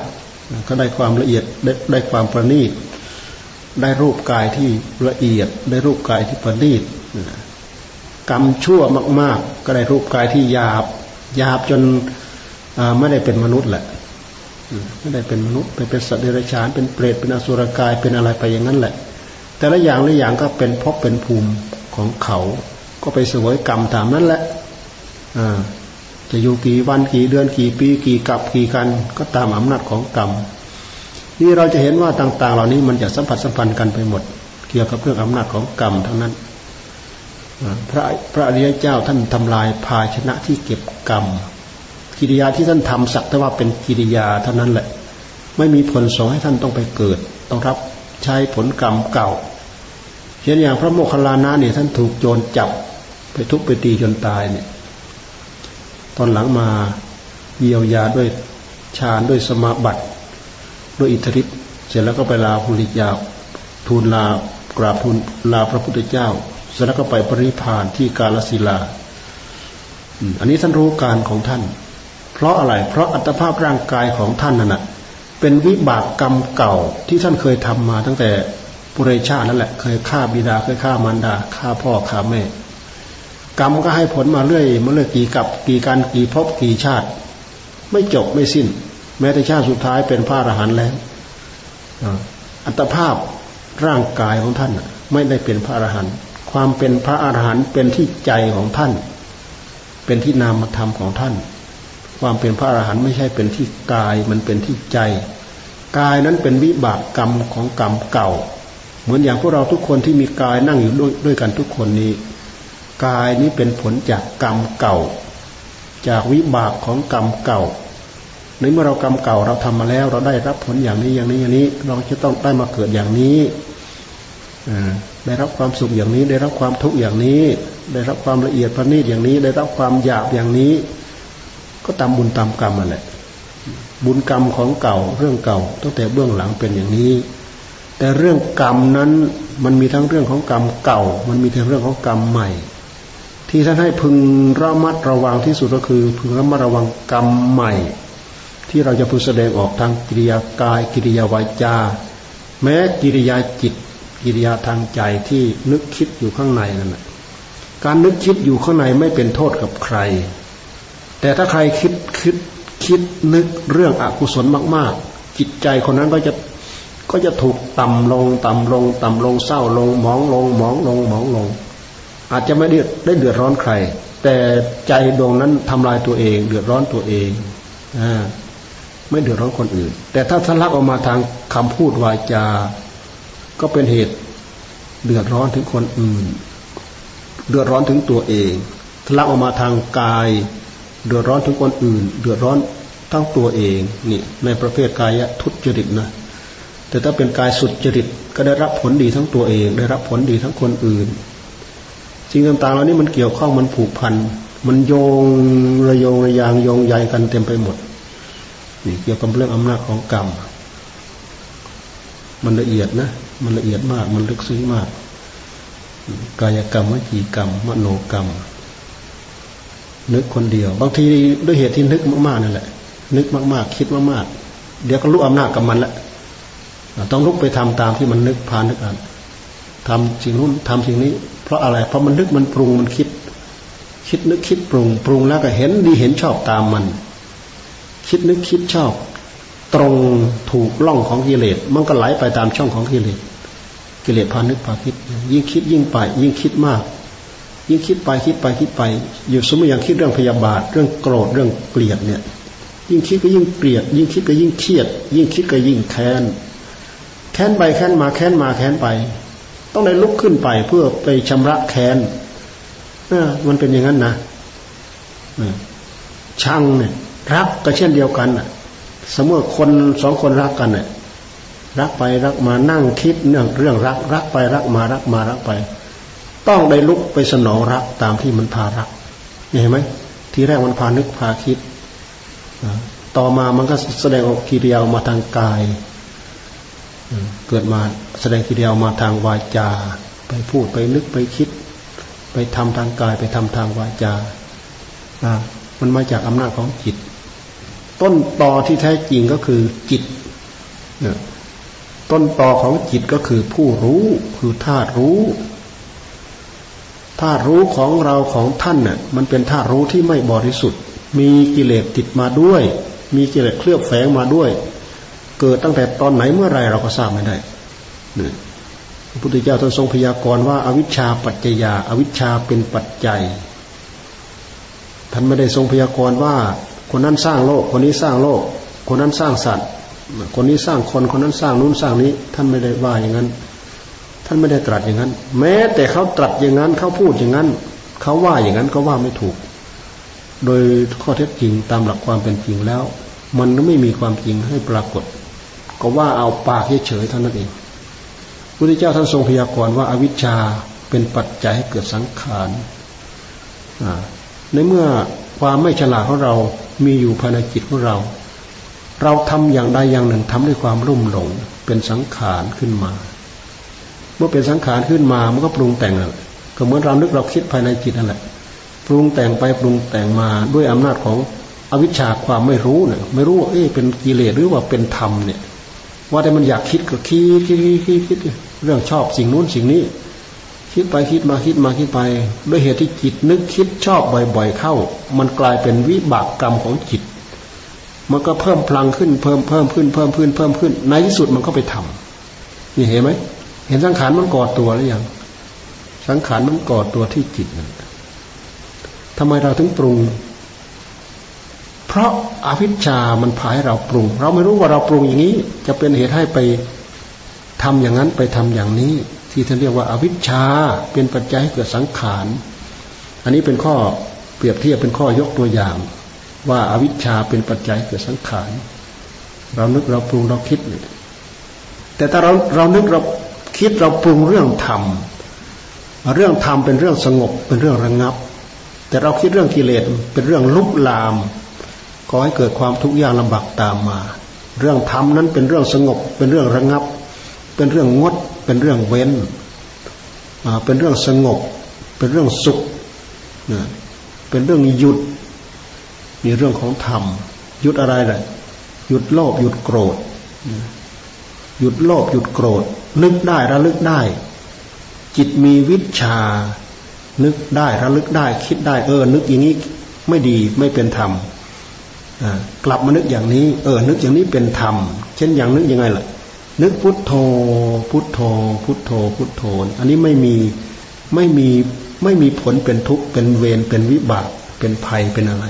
ก็ได้ความละเอียดได้ได้ความประณีต ได้รูปกายที่ละเอียด ได้รูปกายที่ประณีตกรรมชั่วมาก ๆ ก็ได้รูปกายที่หยาบหยาบจนไม่ได้เป็นมนุษย์แหละไม่ได้เป็นมนุษย์ไปเป็นสัตว์เดรัจฉานเป็นเปรตเป็นอสุรกายเป็นอะไรไปอย่างนั้นแหละ แต่ละอย่างละอย่างก็เป็นพบเป็นภูมิของเขา ก็ไปเสวยกรรมตามนั้นแหละ จะอยู่กี่วันกี่เดือนกี่ปีกี่กับกี่กัน ก็ตามอำนาจของกรรมนี่เราจะเห็นว่าต่าง ๆ เหล่านี้มันจะสัมผัสสัมพันธ์กันไปหมด เกี่ยวกับเรื่องอำนาจของกรรมทั้งนั้นพระพระอริยเจ้าท่านทำลายภาชนะที่เก็บกรรม กิริยาที่ท่านทำสักแต่ว่าเป็นกิริยาเท่านั้นแหละ ไม่มีผลส่งให้ท่านต้องไปเกิด ต้องรับใช้ผลกรรมเก่าเช่นอย่างพระโมคคัลลานะเนี่ยท่านถูกโจรจับไปทุบไปตีจนตายเนี่ย ตอนหลังมาเยียวยาด้วยฌานด้วยสมาบัติด้วยอิทธิฤทธิ์เสร็จแล้วก็ไปลาภุริยาทูลลากราบทูลลาพระพุทธเจ้า เสร็จแล้วก็ไปปริพานที่กาลสิลา อันนี้ท่านรู้การของท่าน เพราะอะไร เพราะอัตภาพร่างกายของท่านนั่นแหะเป็นวิบากกรรมเก่าที่ท่านเคยทำมาตั้งแต่ปุเรชานั่นแหละ เคยฆ่าบิดา เคยฆ่ามารดา ฆ่าพ่อ ฆ่าแม่ กรรมก็ให้ผลมาเรื่อยมาเรื่อยกี่กับกี่การกี่พบกี่ชาติ ไม่จบไม่สิ้น แม้แต่ชาติสุดท้ายเป็นพระอรหันต์แล้วอัตภาพร่างกายของท่านไม่ได้เป็นพระอรหันต์ความเป็นพระอรหันต์เป็นที่ใจของท่าน เป็นที่นามธรรมของท่าน ความเป็นพระอรหันต์ไม่ใช่เป็นที่กายมันเป็นที่ใจ กายนั้นเป็นวิบากกรรมของกรรมเก่า เหมือนอย่างพวกเราทุกคนที่มีกายนั่งอยู่ด้วยด้วยกันทุกคนนี้ กายนี้เป็นผลจากกรรมเก่า จากวิบากของกรรมเก่าในเมื่อเรากรรมเก่าเราทำมาแล้ว เราได้รับผลอย่างนี้อย่างนี้อย่างนี้ เราจะต้องได้มาเกิดอย่างนี้ได้รับความสุขอย่างนี้ ได้รับความทุกข์อย่างนี้ ได้รับความละเอียดประณีตอย่างนี้ ได้รับความหยาบอย่างนี้ ก็ตามบุญตามกรรมมาแหละบุญกรรมของเก่าเรื่องเก่าตั้งแต่เบื้องหลังเป็นอย่างนี้ แต่เรื่องกรรมนั้นมันมีทั้งเรื่องของกรรมเก่า มันมีทั้งเรื่องของกรรมใหม่ ที่ท่านให้พึงระมัดระวังที่สุดก็คือ พึงระมัดระวังกรรมใหม่ ที่เราจะพึงแสดงออกทางกิริยากาย กิริยาวาจา แม้กิริยาจิต กิริยาทางใจที่นึกคิดอยู่ข้างในนั่นแหละการนึกคิดอยู่ข้างในไม่เป็นโทษกับใคร แต่ถ้าใครคิดคิดคิดนึกเรื่องอกุศลมาก ๆ จิตใจคนนั้นก็จะก็จะถูกต่ำลง ต่ำลง ต่ำลงเศร้าลงมองลงมองลงมองลง อาจจะไม่ได้ได้เดือดร้อนใคร แต่ใจดวงนั้นทำลายตัวเอง เดือดร้อนตัวเองอไม่เดือดร้อนคนอื่น แต่ถ้าทะลักออกมาทางคำพูดวาจา ก็เป็นเหตุเดือดร้อนถึงคนอื่น เดือดร้อนถึงตัวเองทะลักออกมาทางกาย เดือดร้อนถึงคนอื่น เดือดร้อนทั้งตัวเองนี่ในประเภทกายทุจริตนะแต่ถ้าเป็นกายสุดจริตก็ได้รับผลดีทั้งตัวเอง ได้รับผลดีทั้งคนอื่น สิ่งต่างๆเหล่านี้มันเกี่ยวข้องมันผูกพัน มันโยงระโยงระยางโยงใยกันเต็มไปหมด นี่เกี่ยวกับเรื่องอำนาจของกรรม มันละเอียดนะ มันละเอียดมาก มันลึกซึ้งมาก กายกรรมวิจีกรรม มโนกรรม นึกคนเดียว บางทีด้วยเหตุที่นึกมากๆนั่นแหละ นึกมากๆ คิดมากๆ เดี๋ยวก็รู้อำนาจกับมันละต้องลุกไปทำตามที่มันนึกพานึกอ่านทำสิ่งนู้นทำสิ่งนี้ ราะอะไร เพราะมันนึกมันปรุงมันคิด คิดนึกคิดปรุง ปรุงแล้วก็เห็นดีเห็นชอบตามมัน คิดนึกคิดชอบ ตรงถูกล่องของกิเลสมันก็ไหลไปตามช่องของกิเลสกิเลสพานึกพาคิด ยิ่งคิดยิ่งไป ยิ่งคิดมาก ยิ่งคิดไปคิดไปคิดไป อยู่สมมติอย่างคิดเรื่องพยาบาท เรื่องโกรธเรื่องเกลียดเนี่ย ยิ่งคิดก็ยิ่งเกลียด ยิ่งคิดก็ยิ่งเครียด ยิ่งคิดก็ยิ่งแค้นแค้นไปแค้นมาแค้นมาแค้นไป ต้องได้ลุกขึ้นไปเพื่อไปชำระแค้นมันเป็นอย่างนั้นนะช่างเนี่ย รักก็เช่นเดียวกันสมมติคนสองคนรักกันเนี่ยรักไปรักมานั่งคิดเรื่องเรื่องรัก รักไปรักมารักมารักไป ต้องได้ลุกไปสนองรักตามที่มันพารักเห็นไหมทีแรกมันพานึกพาคิดต่อมามันก็แสดงออกกิริยามาทางกาย เกิดมาแสดงกิริยามาทางวาจา ไปพูดไปนึกไปคิด ไปทำทางกายไปทำทางวาจามันมาจากอำนาจของจิต ต้นตอที่แท้จริงก็คือจิตต้นตอของจิตก็คือผู้รู้คือธาตุรู้ธาตุรู้ของเราของท่านน่ะมันเป็นธาตุรู้ที่ไม่บริสุทธิ์ มีกิเลสติดมาด้วย มีกิเลสเคลือบแฝงมาด้วย เกิดตั้งแต่ตอนไหนเมื่อไรเราก็ทราบไม่ได้พระพุทธเจ้าท่านทรงพยากรณ์ว่าอาวิชชาปัจจยาอาวิชชาเป็นปัจจัย ท่านไม่ได้ทรงพยากรณ์ว่า คนนั้นสร้างโลก คนนี้สร้างโลก คนนั้นสร้างสัตว์ คนนี้สร้างคน คนนั้นสร้างนู้นสร้างนี้ ท่านไม่ได้ว่าอย่างนั้น ท่านไม่ได้ตรัสอย่างนั้น แม้แต่เขาตรัสอย่างนั้นเขาพูดอย่างนั้น เขาว่าอย่างนั้นก็ว่าไม่ถูก โดยข้อเท็จจริงตามหลักความเป็นจริงแล้ว มันไม่มีความจริงให้ปรากฏ ก็ว่าเอาปากเฉยๆเท่านั้นเองพุทธเจ้าท่านทรงพยากรณ์ว่าอาวิชชาเป็นปัจจัยให้เกิดสังขารในเมื่อความไม่ฉลาดของเรามีอยู่ภายในจิตของเรา เราทำอย่างใดอย่างหนึ่งทำด้วยความรุ่มหลงเป็นสังขารขึ้นมา เมื่อเป็นสังขารขึ้นมามันก็ปรุงแต่งก็เหมือนเรานึกเราคิดภายในจิตนั่นแหละปรุงแต่งไปปรุงแต่งมาด้วยอำนาจของอวิชชาความไม่รู้เนี่ยไม่รู้ว่าเอ๊ะเป็นกิเลสหรือว่าเป็นธรรมเนี่ย ว่าแต่มันอยากคิดก็คิดคิดคิดคิดเรื่องชอบสิ่งนู้นสิ่งนี้ คิดไปคิดมาคิดมาคิดไป ด้วยเหตุที่จิตนึกคิดชอบบ่อย ๆ เข้า มันกลายเป็นวิบากกรรมของจิต มันก็เพิ่มพลังขึ้นเพิ่มเพิ่มขึ้นเพิ่มขึ้นเพิ่มขึ้น ในที่สุดมันก็ไปทำนี่เห็นไหมเห็นสังขารมันก่อตัวหรือยังสังขารมันก่อตัวที่จิตนั่นทำไมเราถึงปรุง เพราะอาวิชชามันพาให้เราปรุง เราไม่รู้ว่าเราปรุงอย่างนี้ จะเป็นเหตุให้ไปทำอย่างนั้นไปทำอย่างนี้ ที่ท่านเรียกว่าอาวิชชาเป็นปัจจัยให้เกิดสังขาร อันนี้เป็นข้อเปรียบเทียบเป็นข้อยกตัวอย่าง ว่าอาวิชชาเป็นปัจจัยเกิดสังขาร เรานึกเราปรุงเราคิด แต่ถ้าเราเรานึกเราคิดเราปรุงเรื่องธรรมเรื่องธรรมเป็นเรื่องสงบเป็นเรื่องระงับ แต่เราคิดเรื่องกิเลสเป็นเรื่องลุกลาม ก่อให้เกิดความทุกข์ยากลำบากตามมา เรื่องธรรมนั้นเป็นเรื่องสงบ เป็นเรื่องระงับ เป็นเรื่องงด เป็นเรื่องเว้นเป็นเรื่องสงบ เป็นเรื่องสุขเป็นเรื่องหยุดมีเรื่องของธรรมหยุดอะไรเลยหยุดโลภหยุดโกรธหยุดโลภหยุดโกรธ นึกได้ระลึกได้ จิตมีวิชา นึกได้ระลึกได้ คิดได้เออ นึกอย่างนี้ไม่ดีไม่เป็นธรรม กลับมานึกอย่างนี้ เออ นึกอย่างนี้เป็นธรรม เช่นอย่างนึกยังไงล่ะ นึกพุทโธ พุทโธ พุทโธ พุทโธ อันนี้ไม่มีไม่มีไม่มีผลเป็นทุกข์เป็นเวรเป็นวิบากเป็นภัยเป็นอะไร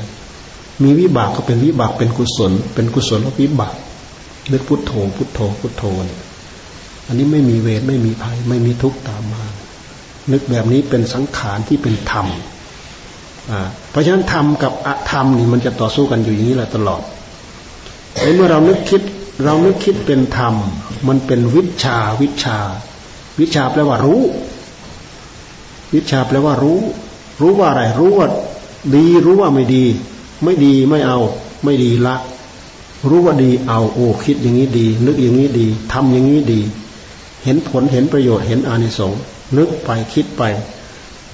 มีวิบากก็เป็นวิบากเป็นกุศล เป็นกุศลและวิบากนึกพุทโธ พุทโธ พุทโธเนี่ยอันนี้ไม่มีเวรไม่มีภัย ไม่มีทุกข์ตามมา นึกแบบนี้เป็นสังขารที่เป็นธรรม เพราะฉะนั้นธรรมกับอธรรมนี่มันจะต่อสู้กันอยู่อย่างนี้แหละตลอดเมื่อเรานึกคิดเรานึกคิดเป็นธรรม มันเป็นวิชาวิชา วิชาแปลว่ารู้ วิชาแปลว่ารู้ รู้ว่าอะไร รู้ว่าดีรู้ว่าไม่ดี ไม่ดีไม่เอา ไม่ดีละ รู้ว่าดีเอาโอ้คิดอย่างนี้ดี นึกอย่างนี้ดีทำอย่างนี้ดี เห็นผลเห็นประโยชน์เห็นอานิสงส์นึกไปคิดไป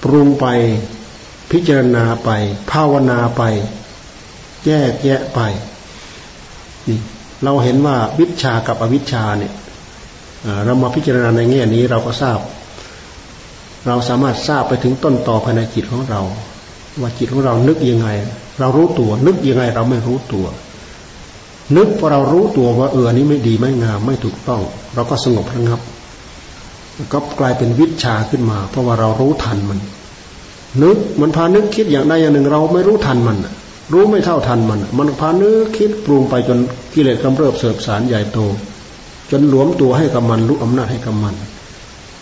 ปรุงไป พิจารณาไป ภาวนาไป แยกแยะไปนี่เราเห็นว่าวิชากับอวิชาเนี่ยเรามาพิจารณาในแง่นี้เราก็ทราบ เราสามารถทราบไปถึงต้นต่อภายในจิตของเรา ว่าจิตของเรานึกยังไง เรารู้ตัว นึกยังไงเราไม่รู้ตัว นึกพอเรารู้ตัวว่าเออนี้ไม่ดีไม่งามไม่ถูกต้อง เราก็สงบระงับ ก็กลายเป็นวิชาขึ้นมา เพราะว่าเรารู้ทันมัน นึกมันพานึกคิดอย่างใดอย่างหนึ่ง เราไม่รู้ทันมันรู้ไม่เท่าทันมัน มันพานึกคิดปรุงไปจนกิเลสกำเริบเสบสารใหญ่โต จนหลวมตัวให้กับมันรู้อำนาจให้กับมัน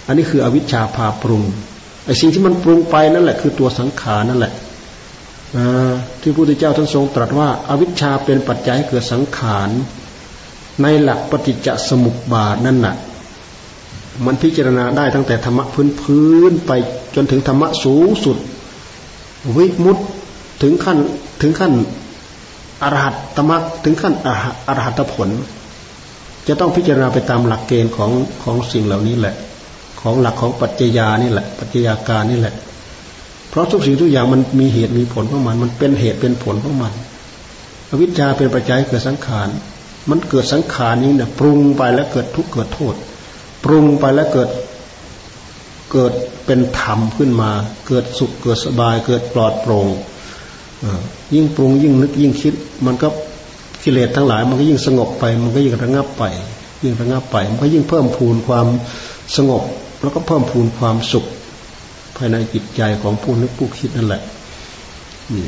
อันนี้คืออวิชชาพาปรุงไอ้สิ่งที่มันปรุงไปนั่นแหละ คือตัวสังขารนั่นแหละที่พระพุทธเจ้าท่านทรงตรัสว่าอาวิชชาเป็นปัจจัยเกิดสังขารในหลักปฏิจจสมุปบาทนั่นน่ะ มันพิจารณาได้ตั้งแต่ธรรมะพื้นพื้นไป จนถึงธรรมะสูงสุด วิมุตถึงขั้นถึงขั้นอรหัตตมรรคถึงขั้นอรหัตผล จะต้องพิจารณาไปตามหลักเกณฑ์ของของสิ่งเหล่านี้แหละ ของหลักของปัจจญานี่แหละ ปัจจัยาการนี่แหละ เพราะทุกสิ่งทุกอย่างมันมีเหตุมีผลของมัน มันเป็นเหตุเป็นผลของมันอวิชชาเป็นปัจจัยเกิดสังขาร มันเกิดสังขารนี้เนี่ยปรุงไปแล้วเกิดทุกข์เกิดโทษ ปรุงไปแล้วเกิด เกิดเป็นธรรมขึ้นมา เกิดสุขเกิดสบาย เกิดปลอดโปร่งยิ่งปรุงยิ่งนึกยิ่งคิด มันก็กิเลสทั้งหลาย มันก็ยิ่งสงบไป มันก็ยิ่งระงับไป ยิ่งระงับไป มันก็ยิ่งเพิ่มพูนความสงบ แล้วก็เพิ่มพูนความสุข ภายในจิตใจของผู้นึกผู้คิดนั่นแหละนี่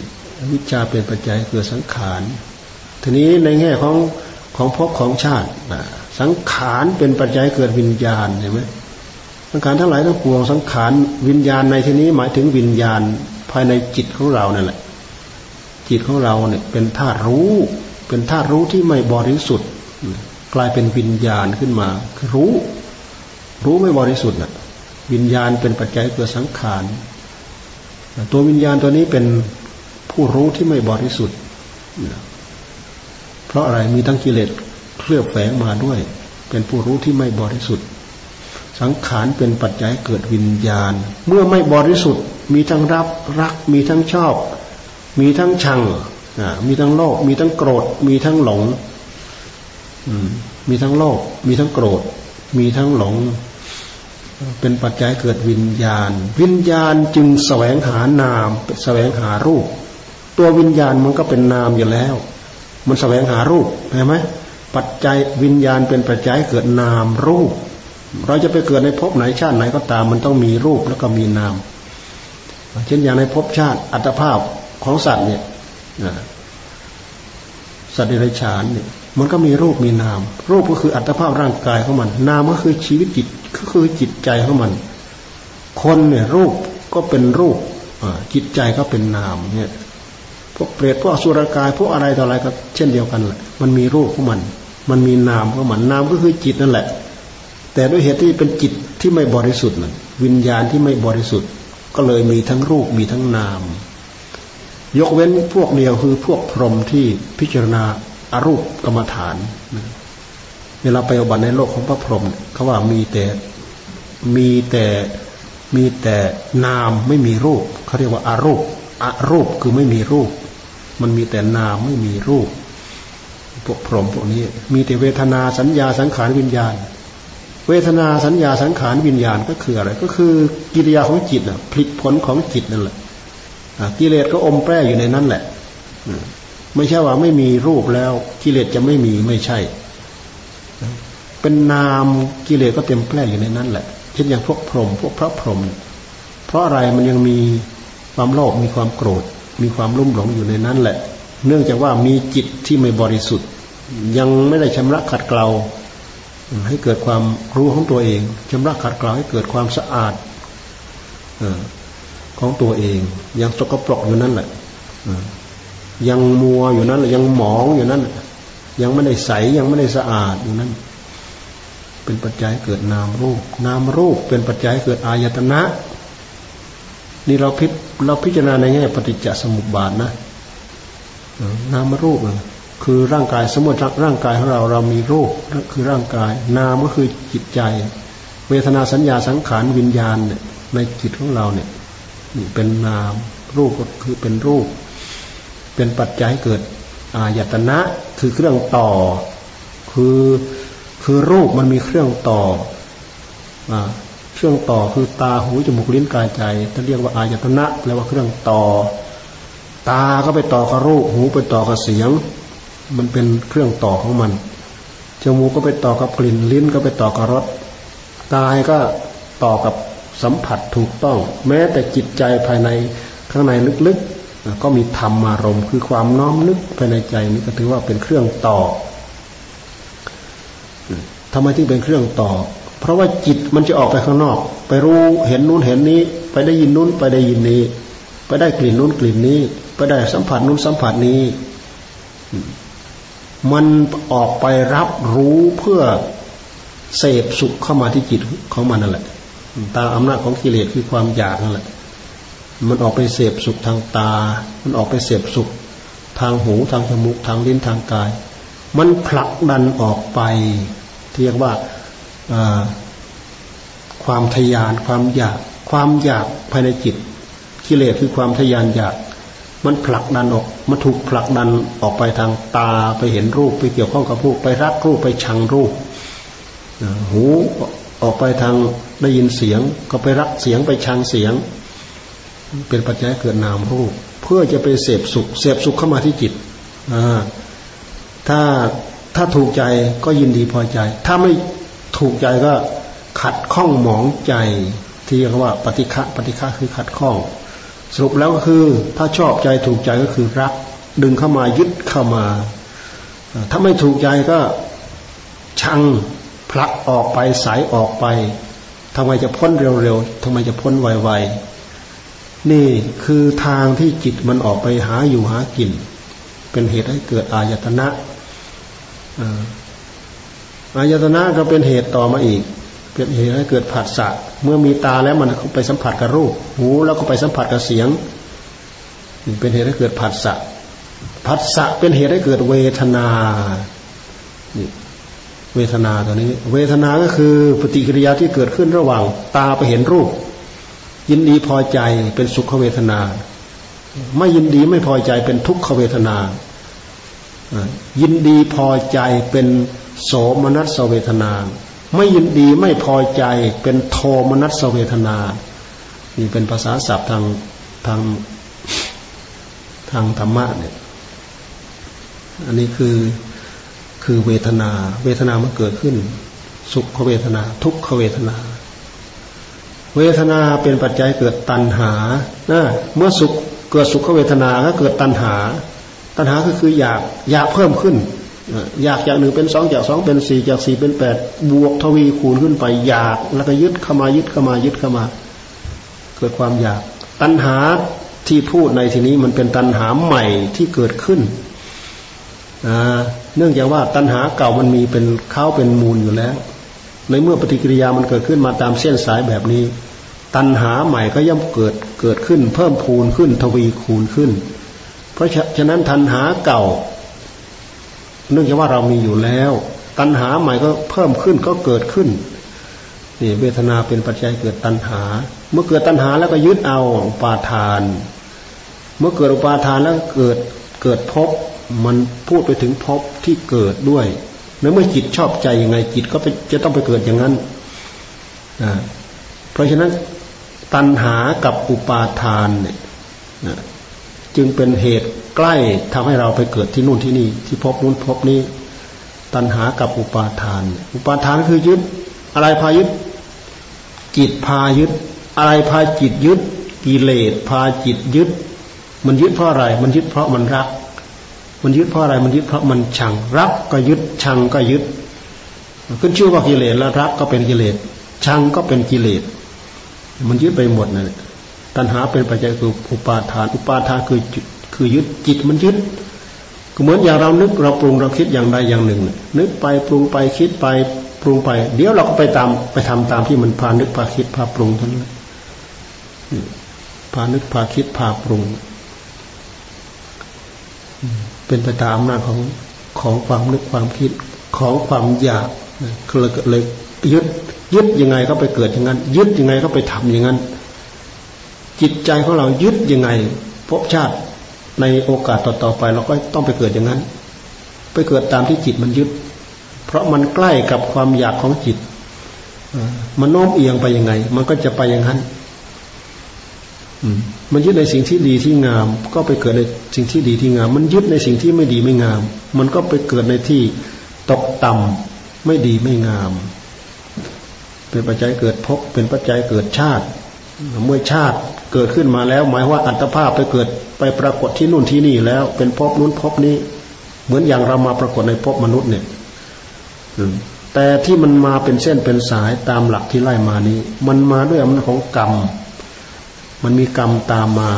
วิชาเป็นปัจจัยเกิดสังขารทีนี้ในแง่ของของภพของชาติสังขารเป็นปัจจัยเกิดวิญญาณเห็นไหม สังขารทั้งหลายทั้งปวงสังขารวิญญาณในที่นี้หมายถึงวิญญาณภายในจิตของเรานั่นแหละ จิตของเราเนี่ยเป็นธาตุรู้ เป็นธาตุรู้ที่ไม่บริสุทธิ์ กลายเป็นวิญญาณขึ้นมาคือรู้ รู้ไม่บริสุทธิ์น่ะ วิญญาณเป็นปัจจัยเกิดสังขารตัววิญญาณตัวนี้เป็นผู้รู้ที่ไม่บริสุทธิ์ เพราะอะไรมีทั้งกิเลสเคลือบแฝงมาด้วย เป็นผู้รู้ที่ไม่บริสุทธิ์ สังขารเป็นปัจจัยเกิดวิญญาณ เมื่อไม่บริสุทธิ์ มีทั้งรับรัก มีทั้งชอบ มีทั้งชังมีทั้งโลภมีทั้งโกรธ มีทั้งหลงมีทั้งโลภมีทั้งโกรธ มีทั้งหลง เป็นปัจจัยเกิดวิญญาณ วิญญาณจึงแสวงหานามแสวงหารูป ตัววิญญาณมันก็เป็นนามอยู่แล้ว มันแสวงหารูปเห็นไหมปัจจัยวิญญาณเป็นปัจจัยเกิดนามรูป เราจะไปเกิดในภพไหนชาติไหนก็ตาม มันต้องมีรูปแล้วก็มีนาม เช่นอย่างในภพชาติอัตภาพของสัตว์เนี่ยสัตว์เดรัจฉานเนี่ยมันก็มีรูปมีนาม รูปก็คืออัตภาพร่างกายของมัน นามก็คือชีวิตจิตก็คือจิตใจของมัน คนเนี่ยรูปก็เป็นรูปจิตใจก็เป็นนามเนี่ยพวกเปรตพวกสุรกายพวกอะไรต่ออะไรก็เช่นเดียวกันแหละมันมีรูปของมัน มันมีนามของมันนามก็คือจิตนั่นแหละ แต่ด้วยเหตุที่เป็นจิตที่ไม่บริสุทธิ์นั่นวิญญาณที่ไม่บริสุทธิ์ ก็เลยมีทั้งรูปมีทั้งนาม ยกเว้นพวกเดียวคือพวกพรหมที่พิจารณาอารูปกรรมฐานเวลาไปอบัติในโลกของพระพรหมเขาว่ามีแต่มีแต่มีแต่นามไม่มีรูปเขาเรียกว่าอารูปอารูปคือไม่มีรูป มันมีแต่นามไม่มีรูป พวกพรหมพวกนี้ มีแต่เวทนาสัญญาสังขารวิญญาณ เวทนาสัญญาสังขารวิญญาณก็คืออะไร ก็คือกิริยาของจิตอะผลิตผลของจิตนั่นแหละกิเลสก็อมแปรอยู่ในนั้นแหละไม่ใช่ว่าไม่มีรูปแล้วกิเลสจะไม่มีไม่ใช่ เป็นนามกิเลสก็เต็มแปรอยู่ในนั้นแหละ เช่นอย่างพวกพรหมพวกพระพรหมเพราะอะไรมันยังมีความโลภมีความโกรธ มีความรุ่มหลงอยู่ในนั้นแหละ เนื่องจากว่ามีจิตที่ไม่บริสุทธิ์ ยังไม่ได้ชำระขัดเกลา ให้เกิดความรู้ของตัวเองชำระขัดเกลาให้เกิดความสะอาดของตัวเอง ยังสกปรกอยู่นั่นแหละยังมัวอยู่นั้นยังหมองอยู่นั้นยังไม่ได้ใสยังไม่ได้สะอาดอยู่นั้นเป็นปัจจัยเกิดนามรูป นามรูปเป็นปัจจัยเกิดอายตนะ นี่เราพิเราพิจารณาในแง่ปฏิจจสมุปบาทนะนามรูป คือร่างกายสมมติร่างกายของเราเรามีรูปคือร่างกาย นามก็คือจิตใจ เวทนาสัญญาสังขารวิญญาณเนี่ยในจิตของเราเนี่ยเป็นนามรูปก็คือเป็นรูป เป็นปัจจัยเกิดอายตนะคือเครื่องต่อ คือคือรูปมันมีเครื่องต่อเครื่องต่อคือตาหูจมูกลิ้นกายใจท่านเรียกว่าอายตนะแปลว่าเครื่องต่อ ตาก็ไปต่อกับรูป หูไปต่อกับเสียง มันเป็นเครื่องต่อของมัน จมูกก็ไปต่อกับกลิ่น ลิ้นก็ไปต่อกับรส กายก็ต่อกับสัมผัสถูกต้อง แม้แต่จิตใจภายในข้างในลึกๆ ก็มีธรรมารมณ์ คือความน้อมนึกภายในใจนี้ก็ถือว่าเป็นเครื่องต่อทำไมที่เป็นเครื่องต่อ เพราะว่าจิตมันจะออกไปข้างนอก ไปรู้เห็นนู้นเห็นนี้ ไปได้ยินนู้นไปได้ยินนี้ ไปได้กลิ่นนู้นกลิ่นนี้ ไปได้สัมผัสนู้นสัมผัสนี้ มันออกไปรับรู้เพื่อเสพสุขเข้ามาที่จิตของมันนั่นแหละ ตามอำนาจของกิเลสคือความอยากนั่นแหละ มันออกไปเสพสุขทางตา มันออกไปเสพสุขทางหูทางจมูกทางลิ้นทางกาย มันผลักดันออกไปเรียกว่าความทยานความอยาก ความอยากภายในจิต กิเลสคือความทยานอยาก มันผลักดันออกมันถูกผลักดันออกไปทางตาไปเห็นรูปไปเกี่ยวข้องกับรูปไปรักรูปไปชังรูปหูออกไปทางได้ยินเสียง ก็ไปรักเสียงไปชังเสียง เป็นปัจจัยเกิดนามรูป เพื่อจะไปเสพสุขเสพสุขเข้ามาที่จิตถ้าถ้าถูกใจก็ยินดีพอใจ ถ้าไม่ถูกใจก็ขัดข้องหมองใจ ที่เรียกว่าปฏิฆะปฏิฆะคือขัดข้อง สรุปแล้วก็คือถ้าชอบใจถูกใจก็คือรัก ดึงเข้ามายึดเข้ามา ถ้าไม่ถูกใจก็ชังผลักออกไปสายออกไปทำไมจะพ้นเร็วๆทำไมจะพ้นไวๆนี่คือทางที่จิตมันออกไปหาอยู่หากิน เป็นเหตุให้เกิดอายตนะอายตนะก็เป็นเหตุต่อมาอีก เป็นเหตุให้เกิดผัสสะเมื่อมีตาแล้วมันไปสัมผัสกับรูป หูแล้วก็ไปสัมผัสกับเสียง เป็นเหตุให้เกิดผัสสะผัสสะเป็นเหตุให้เกิดเวทนาเวทนาตัวนี้ เวทนาก็คือปฏิกิริยาที่เกิดขึ้นระหว่าง ตาไปเห็นรูป ยินดีพอใจเป็นสุขเวทนา ไม่ยินดีไม่พอใจเป็นทุกขเวทนา ยินดีพอใจเป็นโสมนัสเวทนา ไม่ยินดีไม่พอใจเป็นโทมนัสเวทนา นี่เป็นภาษาศัพท์ทางทางทางธรรมะเนี่ย อันนี้คือคือเวทนา เวทนามันเกิดขึ้น สุขเวทนา ทุกขเวทนา เวทนาเป็นปัจจัยเกิดตัณหานะเมื่อสุขเกิดสุขเวทนาก็เกิดตัณหา ตัณหาก็คืออยากอยากเพิ่มขึ้น อยากจากหนึ่งเป็นสองจากสองเป็นสี่จากสี่เป็นแปดบวกทวีคูณขึ้นไป อยากแล้วก็ยึดเข้ามายึดเข้ามายึดเข้ามา เกิดความอยาก ตัณหาที่พูดในที่นี้มันเป็นตัณหาใหม่ที่เกิดขึ้นเนื่องจากว่าตัณหาเก่ามันมีเป็นเข้าเป็นมูลอยู่แล้ว ในเมื่อปฏิกิริยามันเกิดขึ้นมาตามเส้นสายแบบนี้ ตัณหาใหม่ก็ย่อมเกิดเกิดขึ้น เพิ่มพูนขึ้นทวีคูณขึ้น เพราะฉะนั้นตัณหาเก่า เนื่องจากว่าเรามีอยู่แล้ว ตัณหาใหม่ก็เพิ่มขึ้นก็เกิดขึ้นนี่เวทนาเป็นปัจจัยเกิดตัณหา เมื่อเกิดตัณหาแล้วก็ยึดเอาอุปาทาน เมื่อเกิดอุปาทานแล้วเกิดเกิดภพมันพูดไปถึงภพที่เกิดด้วยแล้วเมื่อจิตชอบใจยังไงจิตก็จะต้องไปเกิดอย่างนั้นเพราะฉะนั้นตัณหากับอุปาทานเนี่ยจึงเป็นเหตุ ใกล้ทำให้เราไปเกิดที่นู่นที่นี่ ที่พบนู้นพบนี้ ตัณหากับอุปาทาน อุปาทานคือยึด อะไรพายึด จิตพายึด อะไรพาจิตยึด กิเลสพาจิตยึด มันยึดเพราะอะไร มันยึดเพราะมันรัก มันยึดเพราะอะไร มันยึดเพราะมันชัง รักก็ยึด ชังก็ยึด ขึ้นชื่อว่ากิเลสแล้วรักก็เป็นกิเลส ชังก็เป็นกิเลส มันยึดไปหมดนั่นตัณหาเป็นปัจจัยคืออุปาทาน อุปาทานคือ คือยึดจิตมันยึดก็เหมือนอย่างเรานึกเราปรุงเราคิดอย่างใดอย่างหนึ่ง นึกไปปรุงไปคิดไปปรุงไป เดี๋ยวเราก็ไปตามไปทำตามที่มันพานึกพาคิดพาปรุงเท่านั้นพานึกพาคิดพาปรุง เป็นไปตามอำนาจของของความนึกความคิดของความอยากเลยเลยยึดยึดยังไงก็ไปเกิดอย่างนั้น ยึดยังไงก็ไปทำอย่างนั้น จิตใจของเรายึดยังไงพบชาติ ในโอกาสต่อๆไปเราก็ต้องไปเกิดอย่างนั้น ไปเกิดตามที่จิตมันยึด เพราะมันใกล้กับความอยากของจิตมันโน้มเอียงไปยังไง มันก็จะไปอย่างนั้นมันยึดในสิ่งที่ดีที่งาม ก็ไปเกิดในสิ่งที่ดีที่งาม มันยึดในสิ่งที่ไม่ดีไม่งาม มันก็ไปเกิดในที่ตกต่ำไม่ดีไม่งาม เป็นปัจจัยเกิดภพเป็นปัจจัยเกิดชาติ เมื่อชาติ เกิดขึ้นมาแล้ว หมายว่าอัตภาพไปเกิดไปปรากฏที่นู่นที่นี่แล้ว เป็นภพนู้นภพนี้ เหมือนอย่างเรามาปรากฏในภพมนุษย์เนี่ยแต่ที่มันมาเป็นเส้นเป็นสายตามหลักที่ไล่มานี้ มันมาด้วยอำนาจของกรรม มันมีกรรมตามมา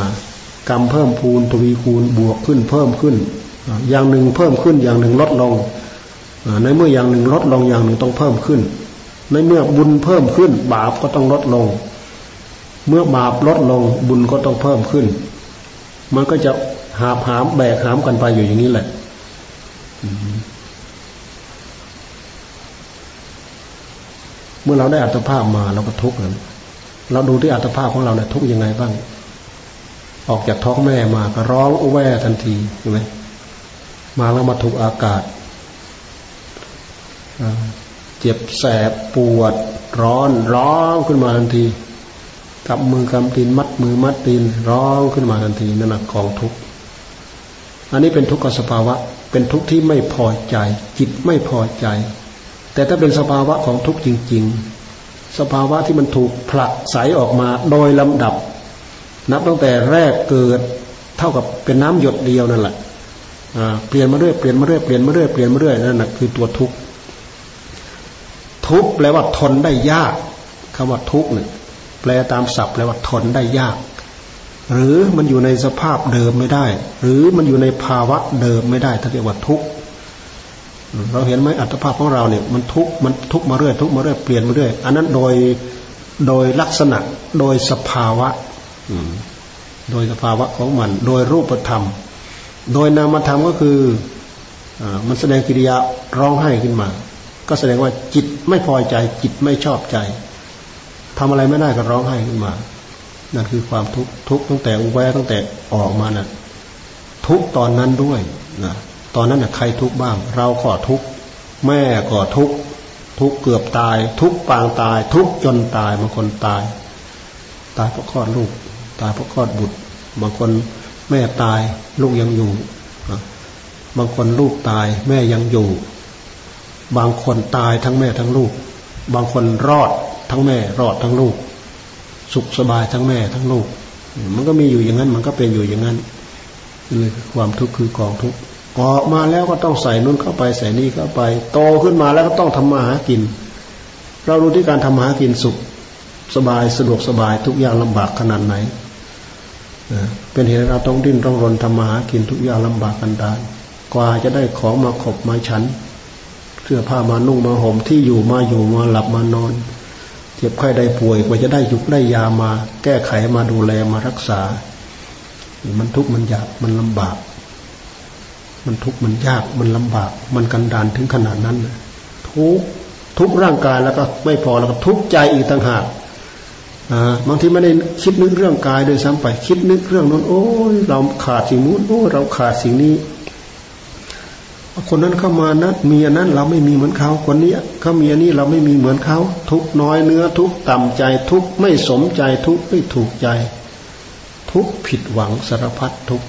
กรรมเพิ่มพูนทวีคูณบวกขึ้นเพิ่มขึ้น อย่างหนึ่งเพิ่มขึ้นอย่างหนึ่งลดลงในเมื่ออย่างหนึ่งลดลงอย่างหนึ่งต้องเพิ่มขึ้น ในเมื่อบุญเพิ่มขึ้น บาปก็ต้องลดลง เมื่อบาปลดลงบุญก็ต้องเพิ่มขึ้น มันก็จะหาหามแบกหามกันไปอยู่อย่างนี้แหละเมื่อเราได้อัตภาพมาเราก็ทุกข์นะเราดูที่อัตภาพของเราเนี่ยทุกข์ยังไงบ้าง ออกจากท้องแม่มาก็ร้องอุ้แวทันทีใช่ไหมมาแล้วมาถูกอากาศเจ็บแสบปวดร้อนร้องขึ้นมาทันที กับมือกำตีนมัดมือมัดตีนร้องขึ้นมาทันทีนั่นแหละกองทุกข์อันนี้เป็นทุกขสภาวะ เป็นทุกข์ที่ไม่พอใจ จิตไม่พอใจ แต่ถ้าเป็นสภาวะของทุกข์จริง ๆ สภาวะที่มันถูกผลักใสออกมาโดยลำดับ นับตั้งแต่แรกเกิดเท่ากับเป็นน้ำหยดเดียวนั่นแหละเปลี่ยนมาเรื่อยเปลี่ยนมาเรื่อยเปลี่ยนมาเรื่อยเปลี่ยนมาเรื่อยนั่นแหะคือตัวทุกข์ทุกข์แปลว่าทนได้ยากคำว่าทุกข์เนี่ย แปลตามศัพท์แปลว่าทนได้ยาก หรือมันอยู่ในสภาพเดิมไม่ได้ หรือมันอยู่ในภาวะเดิมไม่ได้ถ้าเรียกว่าทุกข์เราเห็นไหมอัตภาพของเราเนี่ยมันทุกข์มันทุกข์มาเรื่อยทุกข์มาเรื่อยเปลี่ยนมาเรื่อยอันนั้นโดยโดยลักษณะโดยสภาวะโดยสภาวะของมัน โดยรูปธรรม โดยนามธรรมก็คืออมันแสดงกิริยาร้องไห้ขึ้นมา ก็แสดงว่าจิตไม่พอใจจิตไม่ชอบใจ ทำอะไรไม่ได้ก็ร้องไห้ขึ้นมานั่นคือความทุกข์ทุกตั้งแต่อุแวตั้งแต่ออกมานะ่ะ ทุกตอนนั้นด้วยนะตอนนั้นน่ะใครทุกบ้าง เราขอทุกแม่ก็ทุกทุกเกือบตาย ทุกปางตาย ทุกจนตายบางคนตาย ตายเพราะคลอดลูก ตายเพราะคลอดบุตรบางคนแม่ตายลูกยังอยู่บางคนลูกตาย แม่ยังอยู่ บางคนตายทั้งแม่ทั้งลูก บางคนรอด ทั้งแม่ รอดทั้งลูก สุขสบายทั้งแม่ทั้งลูก มันก็มีอยู่อย่างนั้น มันก็เป็นอยู่อย่างนั้นเลยความทุกข์คือกองทุกข์ออกมาแล้วก็ต้องใส่นุ่นเข้าไปใส่นี่เข้าไป โตขึ้นมาแล้วก็ต้องทำมาหากิน เรารู้ที่การทำมาหากินสุขสบายสะดวกสบายทุกอย่างลำบากขนาดไหนเป็นเหตุเราต้องดิ้นต้องรนทำมาหากินทุกอย่างลำบากกันดานกว่าจะได้ของมาขบมาฉันเสื้อผ้ามานุ่งมาห่มที่อยู่มาอยู่มาหลับมานอน เจ็บไข้ได้ป่วยกว่าจะได้ยุกได้ยามา แก้ไขมาดูแลมารักษา มันทุกข์มันยากมันลำบาก มันทุกข์มันยากมันลำบาก มันกันดานถึงขนาดนั้นทุกทุกร่างกายแล้วก็ไม่พอแล้วก็ทุกใจอีกต่างหากบางทีไม่ได้คิดนึกเรื่องกายโดยซ้ำไป คิดนึกเรื่องนั้นโอ้ยเราขาดสิ่งนู้นโอ้เราขาดสิ่งนี้ คนนั้นเข้ามานะมีอันนั้นเราไม่มีเหมือนเขาคนนี้เขามีอันนี้เราไม่มีเหมือนเขา ทุกน้อยเนื้อทุกต่ำใจทุกไม่สมใจทุกไม่ถูกใจ ทุกผิดหวังสารพัดทุก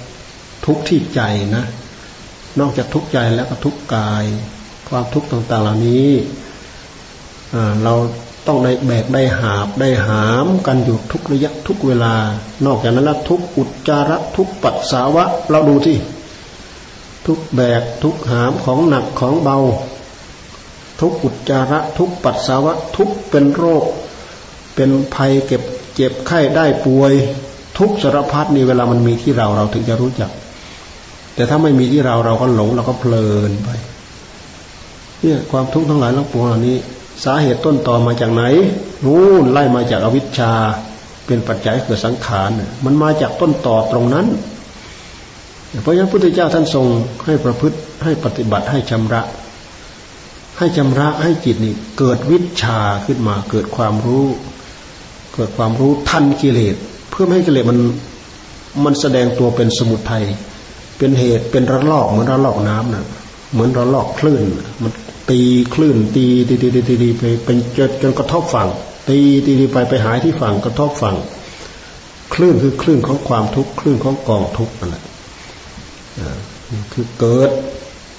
ทุกที่ใจนะ นอกจากทุกใจแล้วก็ทุกกาย ความทุกข์ต่างๆเหล่านี้เราต้องได้แบกได้หาบได้หามกันอยู่ทุกระยะทุกเวลา นอกจากนั้นแล้วทุกอุจจาระทุกปัสสาวะ เราดูที่ ทุกแบกทุกหามของหนักของเบา ทุกอุจจาระทุกปัสสาวะทุกเป็นโรค เป็นภัยเก็บเจ็บไข้ได้ป่วย ทุกสารพัดนี่เวลามันมีที่เราเราถึงจะรู้จัก แต่ถ้าไม่มีที่เราเราก็หลงเราก็เพลินไปเนี่ยความทุกข์ทั้งหลายทั้งปวงเหล่านี้ สาเหตุต้นต่อมาจากไหนนู่นไล่มาจากอวิชชา เป็นปัจจัยเกิดสังขารมันมาจากต้นต่อตรงนั้น เพราะฉะนั้นพุทธเจ้าท่านทรงให้ประพฤติให้ปฏิบัติให้ชำระ ให้ชำระให้จิตนี่เกิดวิชาขึ้นมา เกิดความรู้ เกิดความรู้ทันกิเลส เพื่อไม่ให้กิเลสมันมันแสดงตัวเป็นสมุทัยเป็นเหตุเป็นระลอกเหมือนระลอกน้ำนะเหมือนระลอกคลื่น มันตีคลื่น ตีตีตีตีตีไปเป็นจนจนกระทบฝั่ง ตีตีตีไปไปหายที่ฝั่งกระทบฝั่งคลื่นคือคลื่นของความทุกข์คลื่นของกองทุกข์นั่นแหละ คือเกิด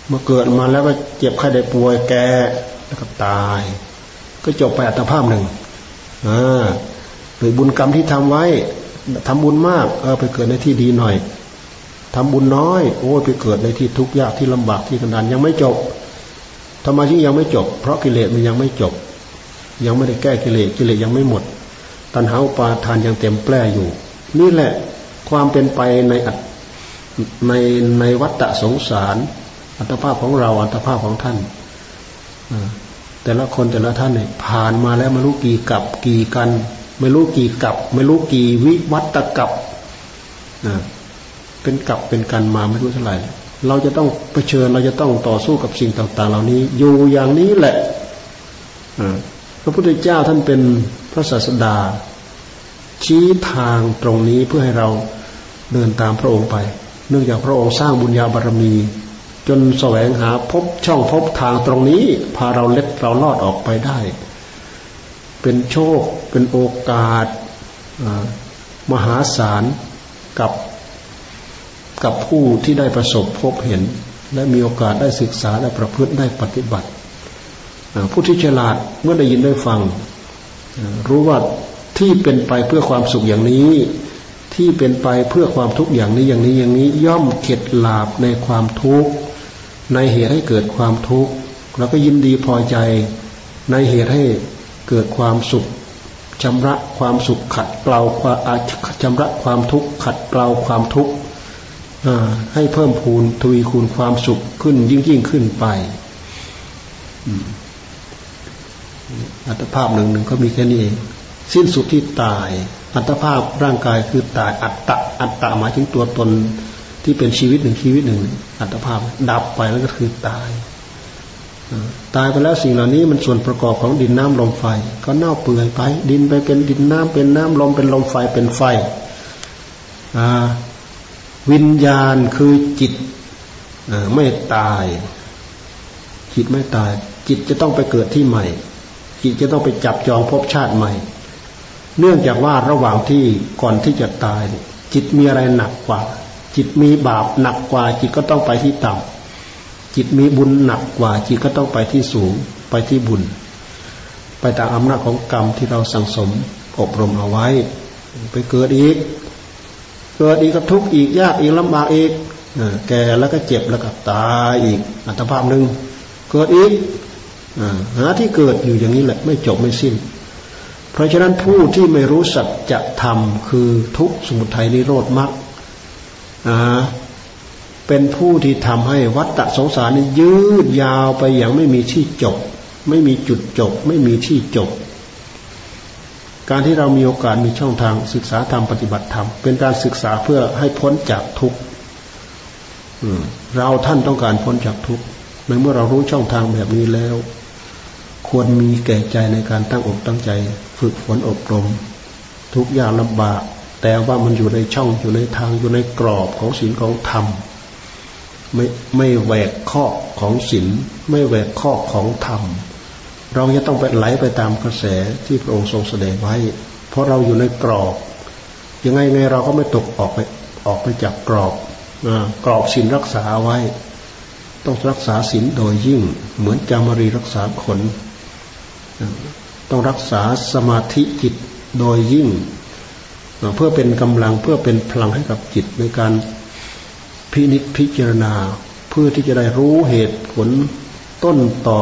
เมื่อเกิดมาแล้วก็เจ็บไข้ได้ป่วยแก่แล้วก็ตาย ก็จบไปอัตภาพหนึ่งหรือบุญกรรมที่ทำไว้ทำบุญมากเออไปเกิดในที่ดีหน่อยทำบุญน้อย โอ้ไปเกิดในที่ทุกข์ยากที่ลำบากที่กันดานยังไม่จบทำไมที่ยังไม่จบ เพราะกิเลสมันยังไม่จบ ยังไม่ได้แก้กิเลสกิเลสยังไม่หมด ตัณหาอุปาทานยังเต็มแปร่อยู่ นี่แหละความเป็นไปใน ในในวัฏฏะสงสาร อัตภาพของเราอัตภาพของท่านแต่ละคนแต่ละท่านเนี่ยผ่านมาแล้วไม่รู้กี่กับกี่กัน ไม่รู้กี่กับไม่รู้กี่วิวัตกับเป็นกับเป็นกันมาไม่รู้เท่าไหร่เราจะต้องเผชิญเราจะต้องต่อสู้กับสิ่งต่าง ๆ เหล่านี้ อยู่อย่างนี้แหละพระพุทธเจ้าท่านเป็นพระศาสดา ชี้ทางตรงนี้เพื่อให้เราเดินตามพระองค์ไป เนื่องจากพระองค์สร้างบุญญาบารมี จนแสวงหาพบช่องพบทางตรงนี้ พาเราเล็ดเราลอดออกไปได้ เป็นโชคเป็นโอกาสมหาศาลกับกับผู้ที่ได้ประสบพบเห็น และมีโอกาสได้ศึกษาและประพฤติได้ปฏิบัติ ผู้ที่ฉลาดเมื่อได้ยินได้ฟัง รู้ว่าที่เป็นไปเพื่อความสุขอย่างนี้ ที่เป็นไปเพื่อความทุกข์อย่างนี้อย่างนี้อย่างนี้ย่อมเข็ดหลาบในความทุกข์ในเหตุให้เกิดความทุกข์เราก็ยินดีพอใจ ในเหตุให้เกิดความสุขชำระความสุขขัดเกลาความชำระความทุกข์ขัดเกลาความทุกข์ให้เพิ่มพูนทวีคูณความสุขขึ้นยิ่งยิ่งขึ้นไปอัตภาพหนึ่งหนึ่งก็มีแค่นี้เอง สิ้นสุดที่ตาย อัตภาพร่างกายคือตายอัตตะอัตตะหมายถึงตัวตนที่เป็นชีวิตหนึ่งชีวิตหนึ่ง อัตภาพดับไปแล้วก็คือตายตายไปแล้วสิ่งเหล่านี้มันส่วนประกอบของดินน้ำลมไฟ ก็เน่าเปื่อยไป ดินไปเป็นดินน้ำเป็นน้ำลมเป็นลมไฟเป็นไฟวิญญาณคือจิตไม่ตาย จิตไม่ตาย จิตจะต้องไปเกิดที่ใหม่ จิตจะต้องไปจับจองภพชาติใหม่ เนื่องจากว่าระหว่างที่ก่อนที่จะตาย จิตมีอะไรหนักกว่า จิตมีบาปหนักกว่า จิตก็ต้องไปที่ต่ำจิตมีบุญหนักกว่า จิตก็ต้องไปที่สูง ไปที่บุญ ไปตามอำนาจของกรรมที่เราสั่งสมอบรมเอาไว้ ไปเกิดอีก เกิดอีกก็ทุกข์อีกยากอีกลำบากอีกแก่แล้วก็เจ็บแล้วก็ตายอีก อัตภาพหนึ่งเกิดอีกหาที่เกิดอยู่อย่างนี้แหละ ไม่จบไม่สิ้น เพราะฉะนั้นผู้ที่ไม่รู้สัจธรรมคือทุกสมุทัยนิโรธมรรคเป็นผู้ที่ทำให้วัฏฏะสงสารนี้ยืดยาวไปอย่างไม่มีที่จบ ไม่มีจุดจบ ไม่มีที่จบ การที่เรามีโอกาสมีช่องทางศึกษาธรรมปฏิบัติธรรมเป็นการศึกษาเพื่อให้พ้นจากทุกข์เราท่านต้องการพ้นจากทุกข์ในเมื่อเรารู้ช่องทางแบบนี้แล้ว ควรมีแก่ใจในการตั้งอกตั้งใจ ฝึกฝนอบรม ทุกอย่างลำบาก แต่ว่ามันอยู่ในช่องอยู่ในทางอยู่ในกรอบของศีลของธรรม ไม่ไม่แหวกข้อของศีลไม่แหวกข้อของธรรม เราจะต้องไปไหลไปตามกระแสที่พระองค์ทรงแสดงไว้ เพราะเราอยู่ในกรอบ ยังไงไงเราก็ไม่ตกออกไปออกไปจากกรอบกรอบศีลรักษาไว้ ต้องรักษาศีลโดยยิ่งเหมือนจามรีรักษาขน ต้องรักษาสมาธิจิตโดยยิ่ง เพื่อเป็นกำลังเพื่อเป็นพลังให้กับจิตในการพินิจพิจารณา เพื่อที่จะได้รู้เหตุผลต้นต่อ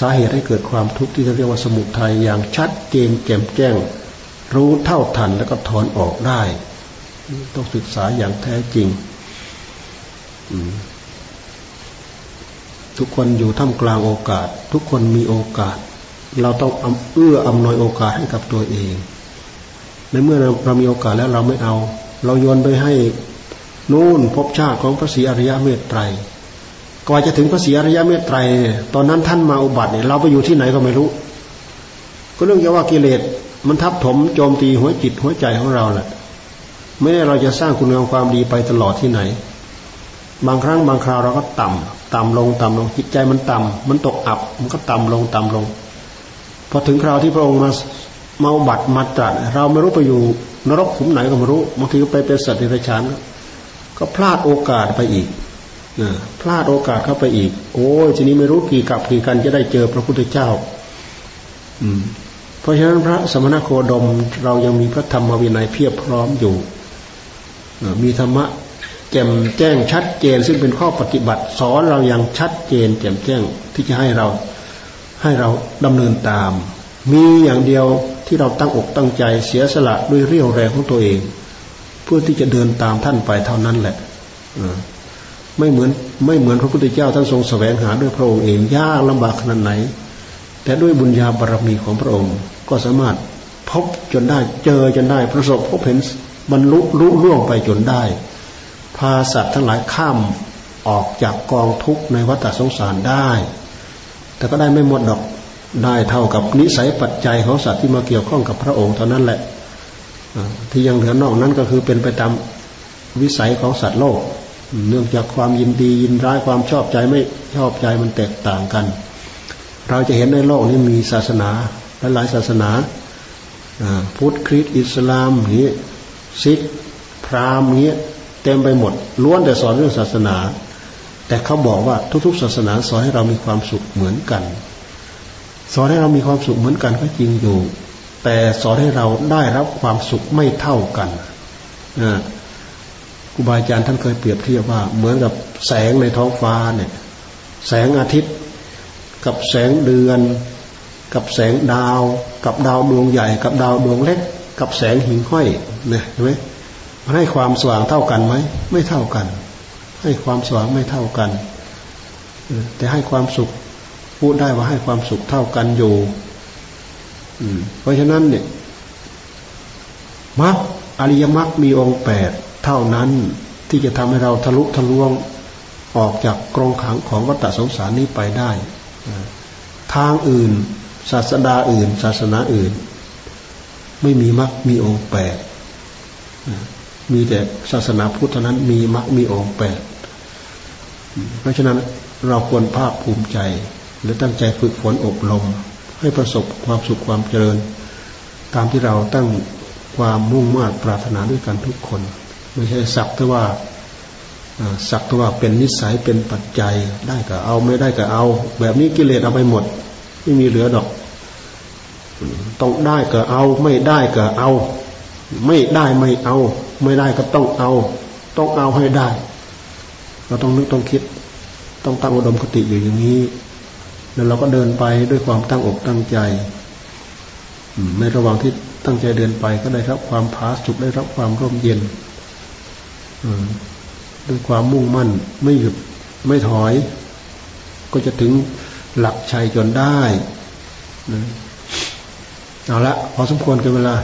สาเหตุให้เกิดความทุกข์ที่เรียกว่าสมุทัยอย่างชัดเจนแจ่มแจ้ง รู้เท่าทันแล้วก็ถอนออกได้ ต้องศึกษาอย่างแท้จริง ทุกคนอยู่ท่ามกลางโอกาส ทุกคนมีโอกาส เราต้องเอื้ออำนวยโอกาสให้กับตัวเอง ในเมื่อเรามีโอกาสแล้วเราไม่เอา เราโยนไปให้นู่นพบชาติของพระศรีอริยเมตไตรกว่าจะถึงพระศรีอริยเมตไตรตอนนั้นท่านมาอุบัติเนี่ยเราไปอยู่ที่ไหนก็ไม่รู้ ก็เรื่องว่ากิเลสมันทับถมโจมตีหัวจิตหัวใจของเราแหละไม่ได้เราจะสร้างคุณงามความดีไปตลอดที่ไหน บางครั้งบางคราวเราก็ต่ำต่ำลง ต่ำลงจิตใจมันต่ำมันตกอับ มันก็ต่ำลง ต่ำลง พอถึงคราวที่พระองค์มาเมาบัติมาตรัสเราไม่รู้ไปอยู่นรกขุมไหนก็ไม่รู้บางทีก็ไปเป็นสัตว์ในรชานก็พลาดโอกาสไปอีกพลาดโอกาสเข้าไปอีก โอ้ยทีนี้ไม่รู้กี่กับกี่กันจะได้เจอพระพุทธเจ้า อืม เพราะฉะนั้นพระสมณโคดมเรายังมีพระธรรมวินัยเพียบพร้อมอยู่มีธรรมะแจ่มแจ้งชัดเจน ซึ่งเป็นข้อปฏิบัติ สอนเราอย่างชัดเจน แจ่มแจ้งที่จะให้เรา ให้เราดำเนินตาม มีอย่างเดียวที่เราตั้งอกตั้งใจเสียสละด้วยเรี่ยวแรงของตัวเอง เพื่อที่จะเดินตามท่านไปเท่านั้นแหละไม่เหมือนไม่เหมือนพระพุทธเจ้าท่านทรงแสวงหาด้วยพระองค์เองยากลำบากขนาดไหน แต่ด้วยบุญญาบารรมีของพระองค์ ก็สามารถพบจนได้เจอจนได้ประสบพบเห็นบรรลุรู้ล่วงไปจนได้ พาสัตว์ทั้งหลายข้ามออกจากกองทุกข์ในวัฏสงสารได้ แต่ก็ได้ไม่หมดดอกได้เท่ากับนิสัยปัจจัยของสัตว์ที่มาเกี่ยวข้องกับพระองค์เท่านั้นแหละที่ยังเหลือนอกนั้นก็คือเป็นไปตามวิสัยของสัตว์โลก เนื่องจากความยินดียินร้ายความชอบใจไม่ชอบใจมันแตกต่างกัน เราจะเห็นในโลกนี้มีศาสนาหลายศาสนาพุทธคริสต์อิสลามนี้ซิกพราหมณ์นี้เต็มไปหมดล้วนแต่สอนเรื่องศาสนา แต่เขาบอกว่าทุกๆ ศาสนาสอนให้เรามีความสุขเหมือนกัน สอนให้เรามีความสุขเหมือนกันก็จริงอยู่ แต่สอนให้เราได้รับความสุขไม่เท่ากันครูบาอาจารย์ท่านเคยเปรียบเทียบว่า เหมือนกับแสงในท้องฟ้าเนี่ย แสงอาทิตย์ กับแสงเดือน กับแสงดาว กับดาวดวงใหญ่ กับดาวดวงเล็ก กับแสงหิ่งห้อยเนี่ยเห็นไหมมันให้ความสว่างเท่ากันไหมไม่เท่ากัน ให้ความสว่างไม่เท่ากัน แต่ให้ความสุขพูดได้ว่าให้ความสุขเท่ากันอยู่เพราะฉะนั้นเนี่ยมรรคอริยมรรคมีองค์แปดเท่านั้นที่จะทำให้เราทะลุทะลวงออกจากกรงขังของวัฏสงสารนี้ไปได้ ทางอื่น ศาสดาอื่น ศาสนาอื่น ไม่มีมรรคมีองค์แปดมีแต่ศาสนาพุทธนั้นมีมรรคมีองค์แปด เพราะฉะนั้นเราควรภาคภูมิใจ และตั้งใจฝึกฝนอบรม ให้ประสบความสุขความเจริญ ตามที่เราตั้งความมุ่งมา่ปรารถนาด้วยกันทุกคน ไม่ใช่สักแต่ว่าสักแต่ว่าเป็นนิสัยเป็นปัจจัยได้ก็เอาไม่ได้ก็เอา แบบนี้กิเลสเอาไปหมด ไม่มีเหลือดอก ต้องได้ก็เอา ไม่ได้ก็เอา ไม่ได้ไม่เอา ไม่ได้ก็ต้องเอา ต้องเอาให้ได้ เราต้องนึกต้องคิด ต้องตั้งอุดมคติอยู่อย่างนี้ แล้วเราก็เดินไปด้วยความตั้งอกตั้งใจในระหว่างที่ตั้งใจเดินไปก็ได้รับความผาสุกได้รับความร่มเย็นด้วยความมุ่งมั่น ไม่หยุดไม่ถอย ก็จะถึงหลักชัยจนได้เอาละพอสมควรกันเวลา